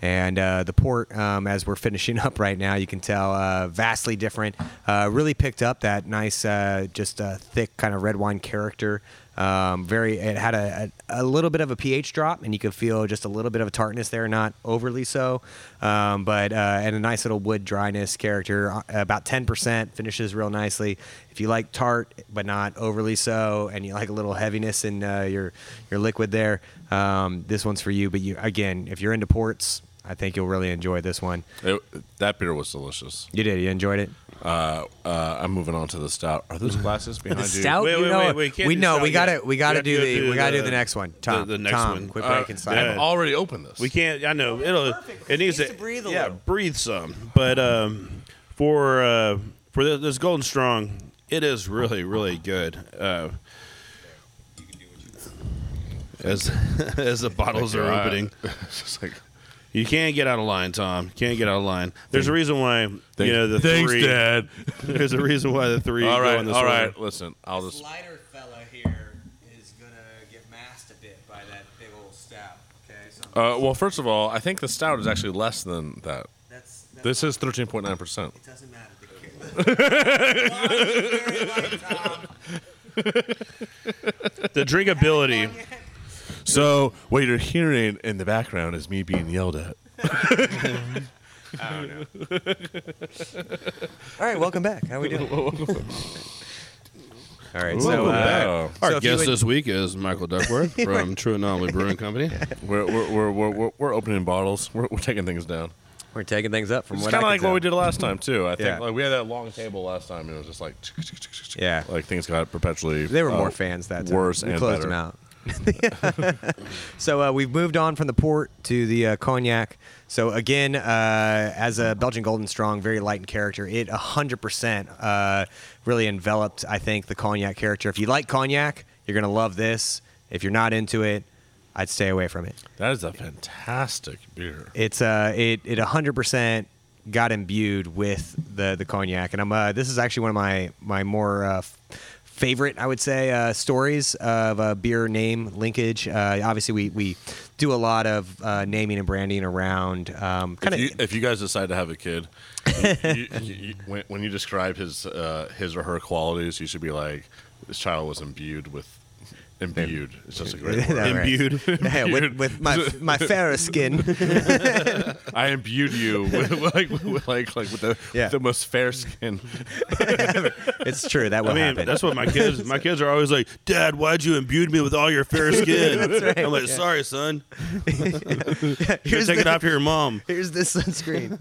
And uh, the port, um, as we're finishing up right now, you can tell uh, vastly different. Uh, really picked up that nice, uh, just thick kind of red wine character. Um, very, it had a, a, a little bit of a pH drop, and you could feel just a little bit of a tartness there, not overly so, um, but uh, and a nice little wood dryness character. Uh, about ten percent finishes real nicely. If you like tart but not overly so, and you like a little heaviness in uh, your your liquid there, um, this one's for you. But you again, if you're into ports, I think you'll really enjoy this one. It, that beer was delicious. You did. You enjoyed it. Uh, uh, I'm moving on to the stout. Are those glasses behind The you? stout, Wait, you wait, know, wait, wait, can't we know we got to. we got to We do the we got to do the- the next one. Tom, the next Tom, one. quit Uh, breaking yeah. silence. I've already opened this. We can't. I know it'll. It needs, needs to breathe a yeah, little. breathe some. But um, for uh, for this, this Golden Strong, it is really really good. Uh, as as the bottles are Like, uh, opening, it's just like, you can't get out of line, Tom. You Can't get out of line. There's a reason why thank- you know the thanks, three. Dad. There's a reason why the three. all go in this all order. right. Listen, I'll just. lighter fella here is gonna get masked a bit by that big old stout. Okay, so Uh, well, first of all, I think the stout is actually less than that. that's, that's This is 13.9 percent. It doesn't matter. The drinkability. So what you're hearing in the background is me being yelled at. All right, welcome back. How we doing? All right, so Welcome uh, back. Oh. Our if you guest would- this week is Michael Duckworth from True Anomaly Brewing Company. We're we're, we're, we're, we're, we're opening bottles. We're, we're taking things down. we're taking things up from It's what kind I of can like what we did last time too. I think Yeah. like we had that long table last time, and it was just like Yeah. like things got perpetually. They were uh, more fans that time. worse we and closed better. them out. so uh, we've moved on from the port to the uh, cognac. So again, uh, as a Belgian Golden Strong, very light in character, it 100% uh, really enveloped, I think, the cognac character. If you like cognac, you're gonna love this. If you're not into it, I'd stay away from it. That is a fantastic beer. It's uh, it it 100% got imbued with the the cognac, and I'm uh, this is actually one of my my more uh, f- favorite, I would say, uh, stories of uh, beer name linkage. Uh, obviously, we we do a lot of uh, naming and branding around um, kind If you, of. if you guys decide to have a kid, you, you, you, you, when, when you describe his uh, his or her qualities, you should be like, "This child was imbued with." Imbued. It's just a great word. Right. Imbued. Yeah, with, with my my fairer skin. I imbued you with like with, like like with the Yeah. the most fair skin. it's true that will I mean, happen. that's what my kids. My kids are always like, "Dad, why'd you imbue me with all your fair skin?" I'm like, "Sorry, son. You Here's take it off after your mom." Here's this sunscreen.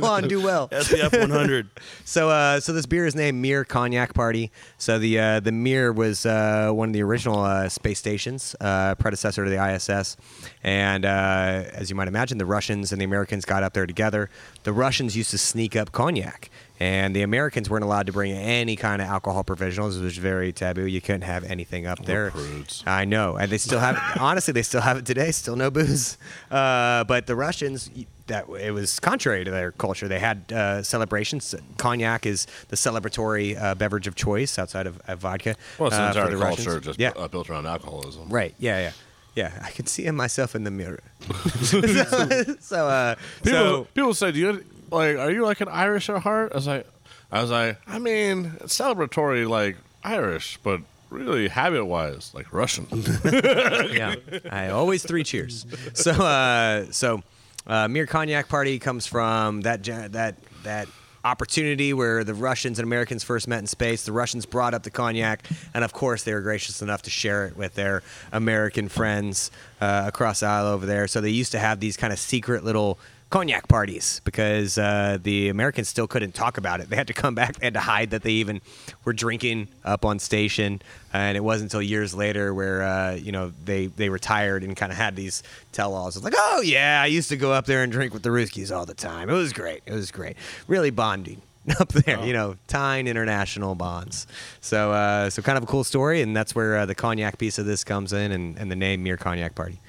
Go on, do well. SPF 100. So, uh, so this beer is named Mir Cognac Party. So the uh, the Mir was uh, one of the original uh, space stations, uh, predecessor to the ISS, and uh, as you might imagine, the Russians and the Americans got up there together. The Russians used to sneak up cognac, and the Americans weren't allowed to bring any kind of alcohol provisionals. It was very taboo. You couldn't have anything up there. prudes. I know, and they still have. honestly, they still have it today. Still no booze. Uh, but the Russians, that it was contrary to their culture. They had uh, celebrations. Cognac is the celebratory uh, beverage of choice outside of, of vodka. Well, it's uh, an for entire the culture Russians. just yeah, uh, built around alcoholism. right. Yeah, yeah, yeah. I can see myself in the mirror. so, uh, People, so people say, "Do you like? Are you like an Irish at heart?" I was like, I was like, I mean, it's celebratory like Irish, but really habit-wise, like Russian. yeah, I always three cheers. So, uh, so uh, Mir Cognac Party comes from that that that opportunity where the Russians and Americans first met in space. The Russians brought up the cognac, and of course, they were gracious enough to share it with their American friends uh, across the aisle over there. So they used to have these kind of secret little cognac parties because uh, the Americans still couldn't talk about it. They had to come back. They had to hide that they even were drinking up on station, and it wasn't until years later where uh, you know they they retired and kind of had these tell-alls. It's like, oh yeah, I used to go up there and drink with the Ruskies all the time. It was great. It was great. Really bonding. Up there, you know, tying international bonds. So, uh, so kind of a cool story, and that's where uh, the cognac piece of this comes in, and, and the name Mir Cognac Party.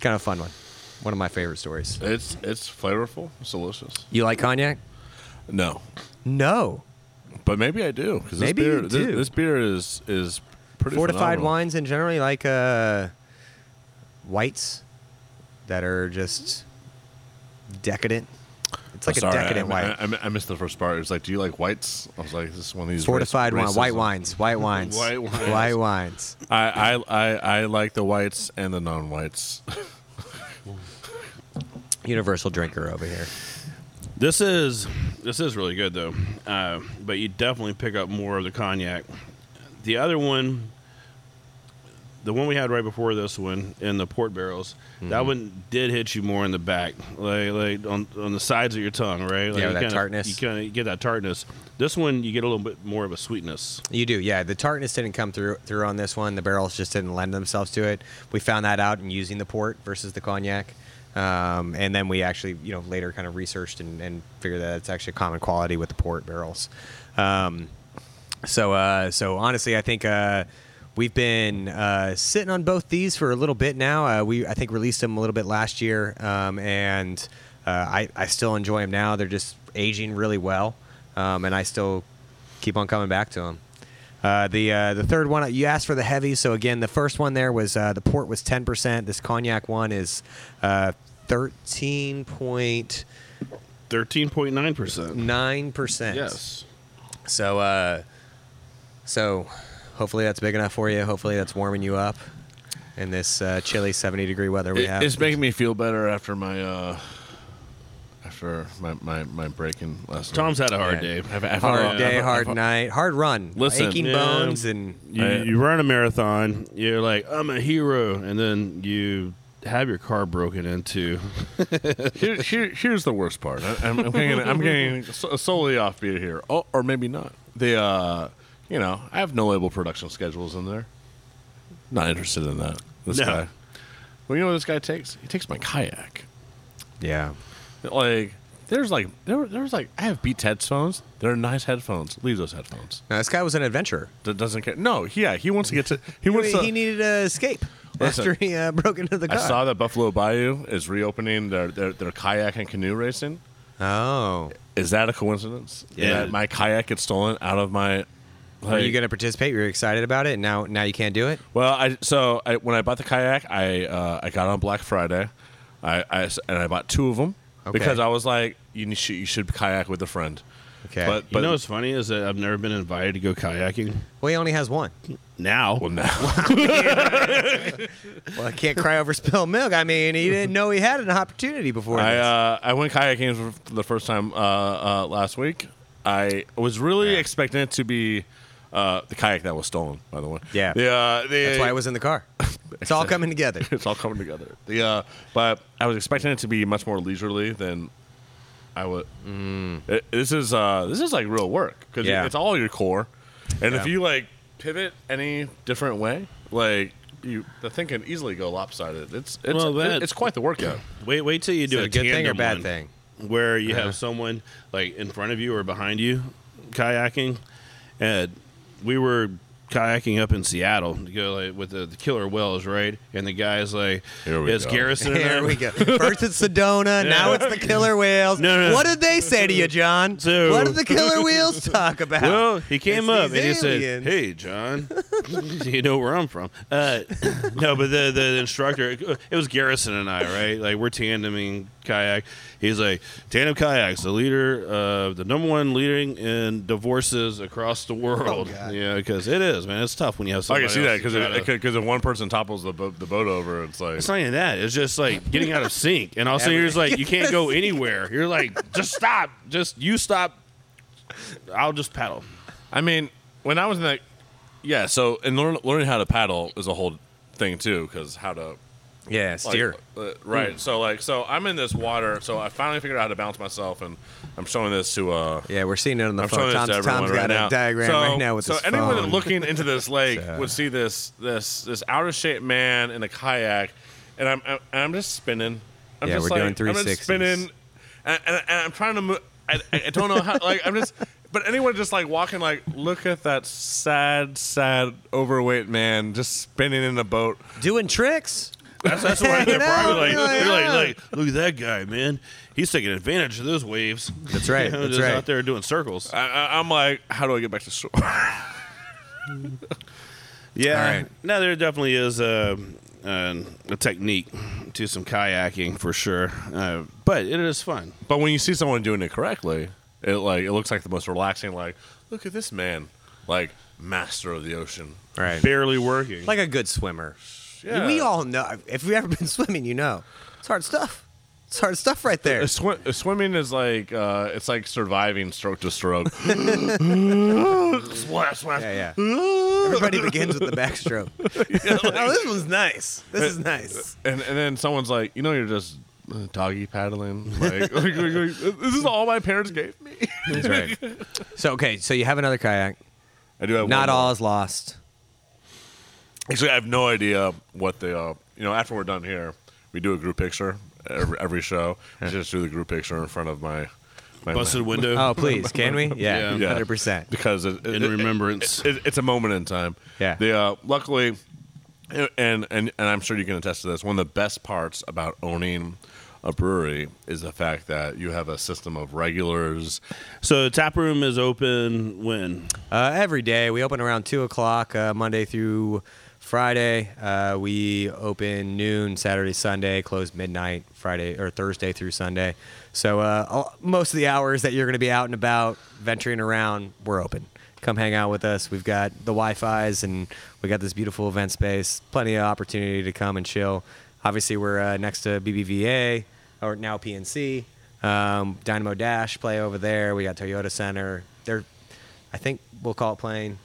Kind of a fun one. One of my favorite stories. It's it's flavorful. It's delicious. You like cognac? No, No. but maybe I do because this Maybe beer you this, do. this beer is is pretty Fortified phenomenal. wines in general, you like uh, whites that are just decadent. It's like Oh, a decadent I, white. I, I, I missed the first part. It was like, do you like whites? I was like, this is one of these Fortified wine, white racism. wines, white wines, White wines. white wines. I, I I I like the whites and the non-whites. Universal drinker over here. This is this is really good though, uh, but you definitely pick up more of the cognac. The other one, the one we had right before this one in the port barrels, Mm-hmm. that one did hit you more in the back, like like on on the sides of your tongue, right? Like Yeah, you that kinda- tartness. You kind of get that tartness. This one, you get a little bit more of a sweetness. You do, yeah. The tartness didn't come through through on this one. The barrels just didn't lend themselves to it. We found that out in using the port versus the cognac, um, and then we actually, you know, later kind of researched and, and figured that it's actually a common quality with the port barrels. Um, so, uh, so honestly, I think uh, we've been uh, sitting on both these for a little bit now. Uh, we, I think, released them a little bit last year, um, and uh, I, I still enjoy them now. They're just aging really well, um, and I still keep on coming back to them. Uh, the uh, the third one you asked for the heavy, so again, the first one there was uh, the port was ten percent. This cognac one is uh, thirteen point Thirteen point nine percent. nine percent. Yes. So, uh, so hopefully that's big enough for you. Hopefully that's warming you up in this uh, chilly 70 degree weather we It- have. it's making me feel better after my uh after my my, my breaking last night. Tom's had a hard Yeah. day. I've, I've, hard I've- day, I've- hard I've- night, hard run. Listen, aching yeah. bones and You, I- you run a marathon, you're like, I'm a hero, and then you have your car broken into. Here, here, here's the worst part. I, I'm, I'm getting, I'm getting so- solely off beat here, oh, or maybe not. The, uh, you know, I have no label production schedules in there. Not interested in that. This No. guy. Well, you know what this guy takes? He takes my kayak. yeah. Like, there's like, there, there's like, I have Beats headphones. They're nice headphones. Leave those headphones. Now, this guy was an adventurer. That doesn't care. No, yeah, he wants to get to. He He, wants to. He needed to escape Listen, after he uh, broke into the I saw that Buffalo Bayou is reopening their, their, their kayak and canoe racing. Oh. Is that a coincidence? Yeah. That my kayak gets stolen out of my. Are you going to participate? You're excited about it, now now you can't do it? Well, I so I, when I bought the kayak, I uh, I got on Black Friday, I, I and I bought two of them Okay. because I was like, you should you should kayak with a friend. Okay. But You know what's funny is that I've never been invited to go kayaking. well, he only has one. Now, well now Well, I can't cry over spilled milk. I mean, he didn't know he had an opportunity before I this. uh, I went kayaking for the first time uh, uh, last week. I was really expecting it to be uh, the kayak that was stolen. By the way, Yeah. The, uh, the, That's why I was in the car. It's all coming together. it's all coming together. The uh, but I was expecting it to be much more leisurely than I would. It- this is uh, this is like real work because Mm. Yeah. it's all your core, and if you like pivot any different way, like you, the thing can easily go lopsided. It's it's Well, that- it's quite the workout. wait, wait till you do it a a good thing or bad thing? where you Uh-huh. have someone like in front of you or behind you kayaking, and we were kayaking up in Seattle to go like with the, the killer whales, right? And the guy's like, Here we "It's go. Garrison." and Here we go. First it's Sedona, now it's the killer whales. No, no, no. What did they say to you, John? So- what did the killer whales talk about? Well, he came It's up and these he said, "Hey, John, you know where I'm from." Uh, no, but the, the instructor, it was Garrison and I, right? Like we're tandeming kayak. He's like, "Tandem kayaks, the leader, uh, the number one leading in divorces across the world." Oh, yeah, because it is, man. It's tough when you have. I Somebody can see that else because because if one person topples the boat, the boat over, it's like It's not even that. It's just like getting out of sync, and all of a sudden you're just like you can't go anywhere. You're like, just stop, just you stop I'll just paddle. I mean, when I was in that, yeah. So and learn, learning how to paddle is a whole thing too, because how to Yeah, like, steer. uh, right. So like, so I'm in this water. So I finally figured out how to balance myself, and I'm showing this to uh. yeah, we're seeing it on the I'm phone. Tom's, Tom's right got now. a diagram so, right now with so his anyone phone. looking into this lake So- would see this this this out of shape man in a kayak, and I'm I'm, I'm just spinning. I'm Yeah, just we're like, doing I'm just spinning, and, and, and I'm trying to move. I, I don't know how. Like I'm just. But anyone just like walking, like, look at that sad, sad, overweight man just spinning in a boat. Doing tricks. That's, that's why they're You know, probably like, you're like, they're like, like, look at that guy, man. He's taking advantage of those waves. That's right, You know, that's just right. out there doing circles. I, I, I'm like, how do I get back to shore? Yeah. All right. No, there definitely is a, a, a technique to some kayaking for sure. Uh, but it is fun. But when you see someone doing it correctly, it like it looks like the most relaxing. Like, look at this man, like master of the ocean. Right. Barely working. Like a good swimmer. Yeah. We all know. If you've ever been swimming, you know. It's hard stuff. It's hard stuff right there. A swi- a swimming is like uh, it's like surviving stroke to stroke. splash, splash. Yeah, yeah. Everybody begins with the backstroke. oh, this one's nice. This is nice. And and then someone's like, you know, you're just uh, doggy paddling. Like, like, like, like, this is all my parents gave me. That's right. So okay, so you have another kayak. I do have Not one more. all is lost. Actually, I have no idea what the uh, you know. After we're done here, we do a group picture every, every show. I just do the group picture in front of my my Busted window. Oh, please, can we? Yeah, Yeah. hundred percent. because it, it, In it- remembrance. it- it's a moment in time. Yeah. The uh, luckily, and and and I'm sure you can attest to this. One of the best parts about owning a brewery is the fact that you have a system of regulars. So the tap room is open when? Uh, every day we open around two o'clock uh, Monday through Friday. Uh, we open noon Saturday, Sunday, close midnight Friday or Thursday through Sunday. So uh, all- most of the hours that you're going to be out and about, venturing around, we're open. Come hang out with us. We've got the Wi-Fi's and we got this beautiful event space. Plenty of opportunity to come and chill. Obviously, we're uh, next to BBVA or now PNC. Um, Dynamo Dash play over there. We got Toyota Center. They're I think we'll call it playing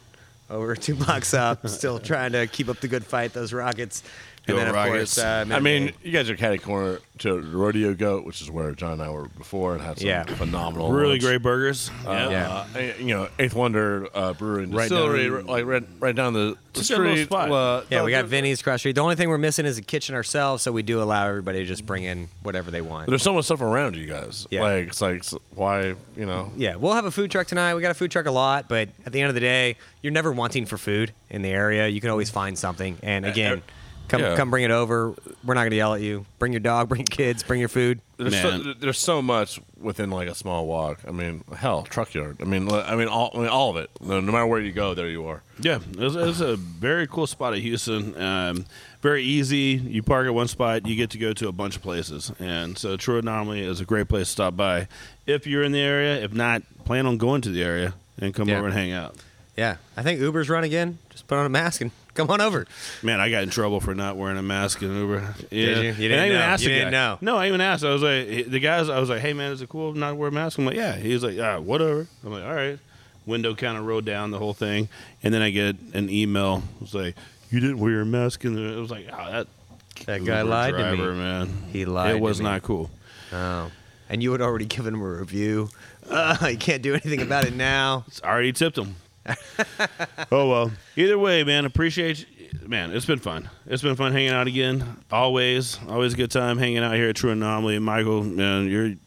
over two blocks up. Still trying to keep up the good fight, those Rockets. And then, of Rockets. course, uh, I mean, you guys are catty corner to Rodeo Goat, which is where John and I were before, and had some Yeah. phenomenal, Really lunch. great burgers. Uh, Yeah. uh, you know, Eighth Wonder uh, Brewery and Right Distillery, down- r- like right, right down the, the Just a little street. spot. Uh, yeah, we got there- Vinny's cross street. The only thing we're missing is a kitchen ourselves, so we do allow everybody to just bring in whatever they want. There's so much stuff around you guys. Yeah. Like it's like s- why you know. Yeah, we'll have a food truck tonight. We got a food truck a lot, but at the end of the day, you're never wanting for food in the area. You can always find something. And again, come yeah. come bring it over. We're not going to yell at you. Bring your dog, bring your kids, bring your food. There's Man. so, there's so much within like a small walk. I mean, hell, truck yard. I mean, I mean all, I mean, all of it. No, no matter where you go, there you are. Yeah, it's, it's a very cool spot at Houston. Um, very easy. You park at one spot, you get to go to a bunch of places, and so True Anomaly is a great place to stop by if you're in the area. If not, plan on going to the area and come Yeah. over and hang out. Yeah, I think Uber's run again. Just put on a mask and come on over. Man, I got in trouble for not wearing a mask in Uber. Yeah. you? You didn't I even know. asked You the didn't guy. know. No, I even asked. I was like, the guys. I was like, hey man, is it cool not to wear a mask? I'm like, yeah. He was like, yeah, whatever. I'm like, all right. Window kind of rolled down the whole thing, and then I get an email. It was like, you didn't wear your mask, and it was like, oh, that That guy Uber lied to me. man. He lied It was not cool. Oh. And you had already given him a review. Uh, you can't do anything about it now. I already tipped him. oh well. Either way, man. Appreciate. You. Man, it's been fun. It's been fun hanging out again. Always, always a good time hanging out here at True Anomaly. Michael, man, you're a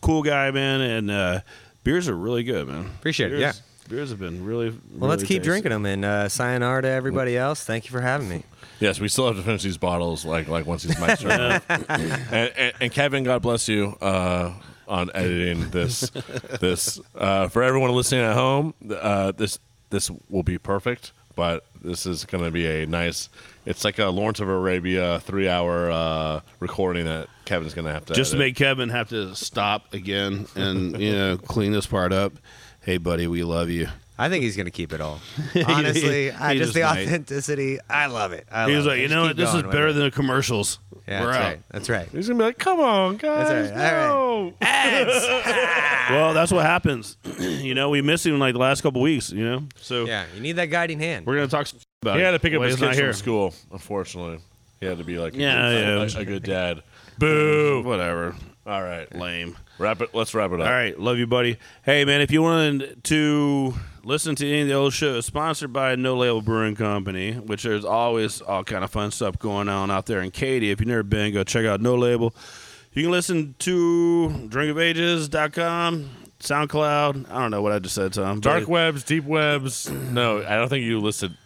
cool guy, man, and uh, beers are really good, man. Appreciate it, yeah. Beers have been really. Well, let's keep drinking them. And uh, sayonara to everybody else. Thank you for having me. Yes, we still have to finish these bottles. Like like once these mics are off. and, and, and Kevin, God bless you uh, on editing this. this uh, for everyone listening at home. Uh, this this will be perfect, but this is going to be a nice. It's like a Lawrence of Arabia three-hour uh, recording that Kevin's going to have to Just to edit. make Kevin have to stop again and you know clean this part up. Hey, buddy, we love you. I think he's going to keep it all. Honestly, I he just just the might. authenticity. I love it. I He was like, it. you Just know what? This is better it. than the commercials. Yeah, We're that's out. right. That's right. He's gonna be like, "Come on, guys, That's right. no." Well, that's what happens. you know, we missed him like the last couple weeks. You know, so Yeah, you need that guiding hand. we're gonna talk some about. He it. had to pick up Well, his he's not kids here. from school. Unfortunately, he had to be like, a Yeah, good, yeah. a, a good dad. Boo. Whatever. All right, Lame. wrap it. Let's wrap it up. All right, love you, buddy. Hey, man, if you wanted to listen to any of the old shows, sponsored by No Label Brewing Company, which there's always all kind of fun stuff going on out there in Katy. If you've never been, go check out No Label. You can listen to drinkofages.com, SoundCloud. I don't know what I just said, Tom. but Dark webs, deep webs. No, I don't think you listed.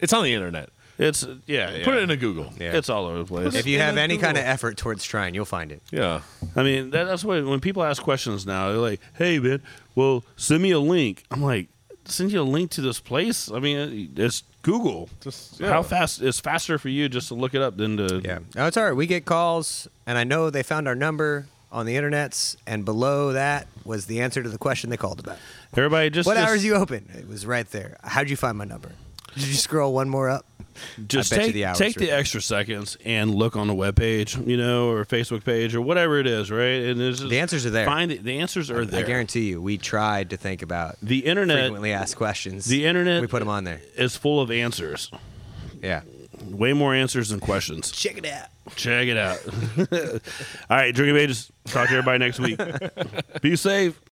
It's on the internet. It's yeah, yeah. Put it into Google. Yeah. It's all over the place. if you have Yeah, any kind of effort towards trying, you'll find it. Yeah. I mean, that, that's what when people ask questions now, they're like, "Hey, man, well, send me a link." I'm like, "Send you a link to this place?" I mean, it's Google. Just How fast? It's faster for you just to look it up than to. Yeah. No, it's all right. We get calls, and I know they found our number on the internets, and below that was the answer to the question they called about. Everybody just what just, hours you open? It was right there. How'd you find my number? Did you scroll one more up? Just I bet you take the take the extra seconds and look on the webpage, you know, or Facebook page or whatever it is, right? And it's just The answers are there. Find it. The answers are there. I guarantee you, we tried to think about the internet frequently asked questions. The internet- We put them on there. is full of answers. Yeah. Way more answers than questions. Check it out. Check it out. All right, Drink of Ages. Talk to everybody next week. Be safe.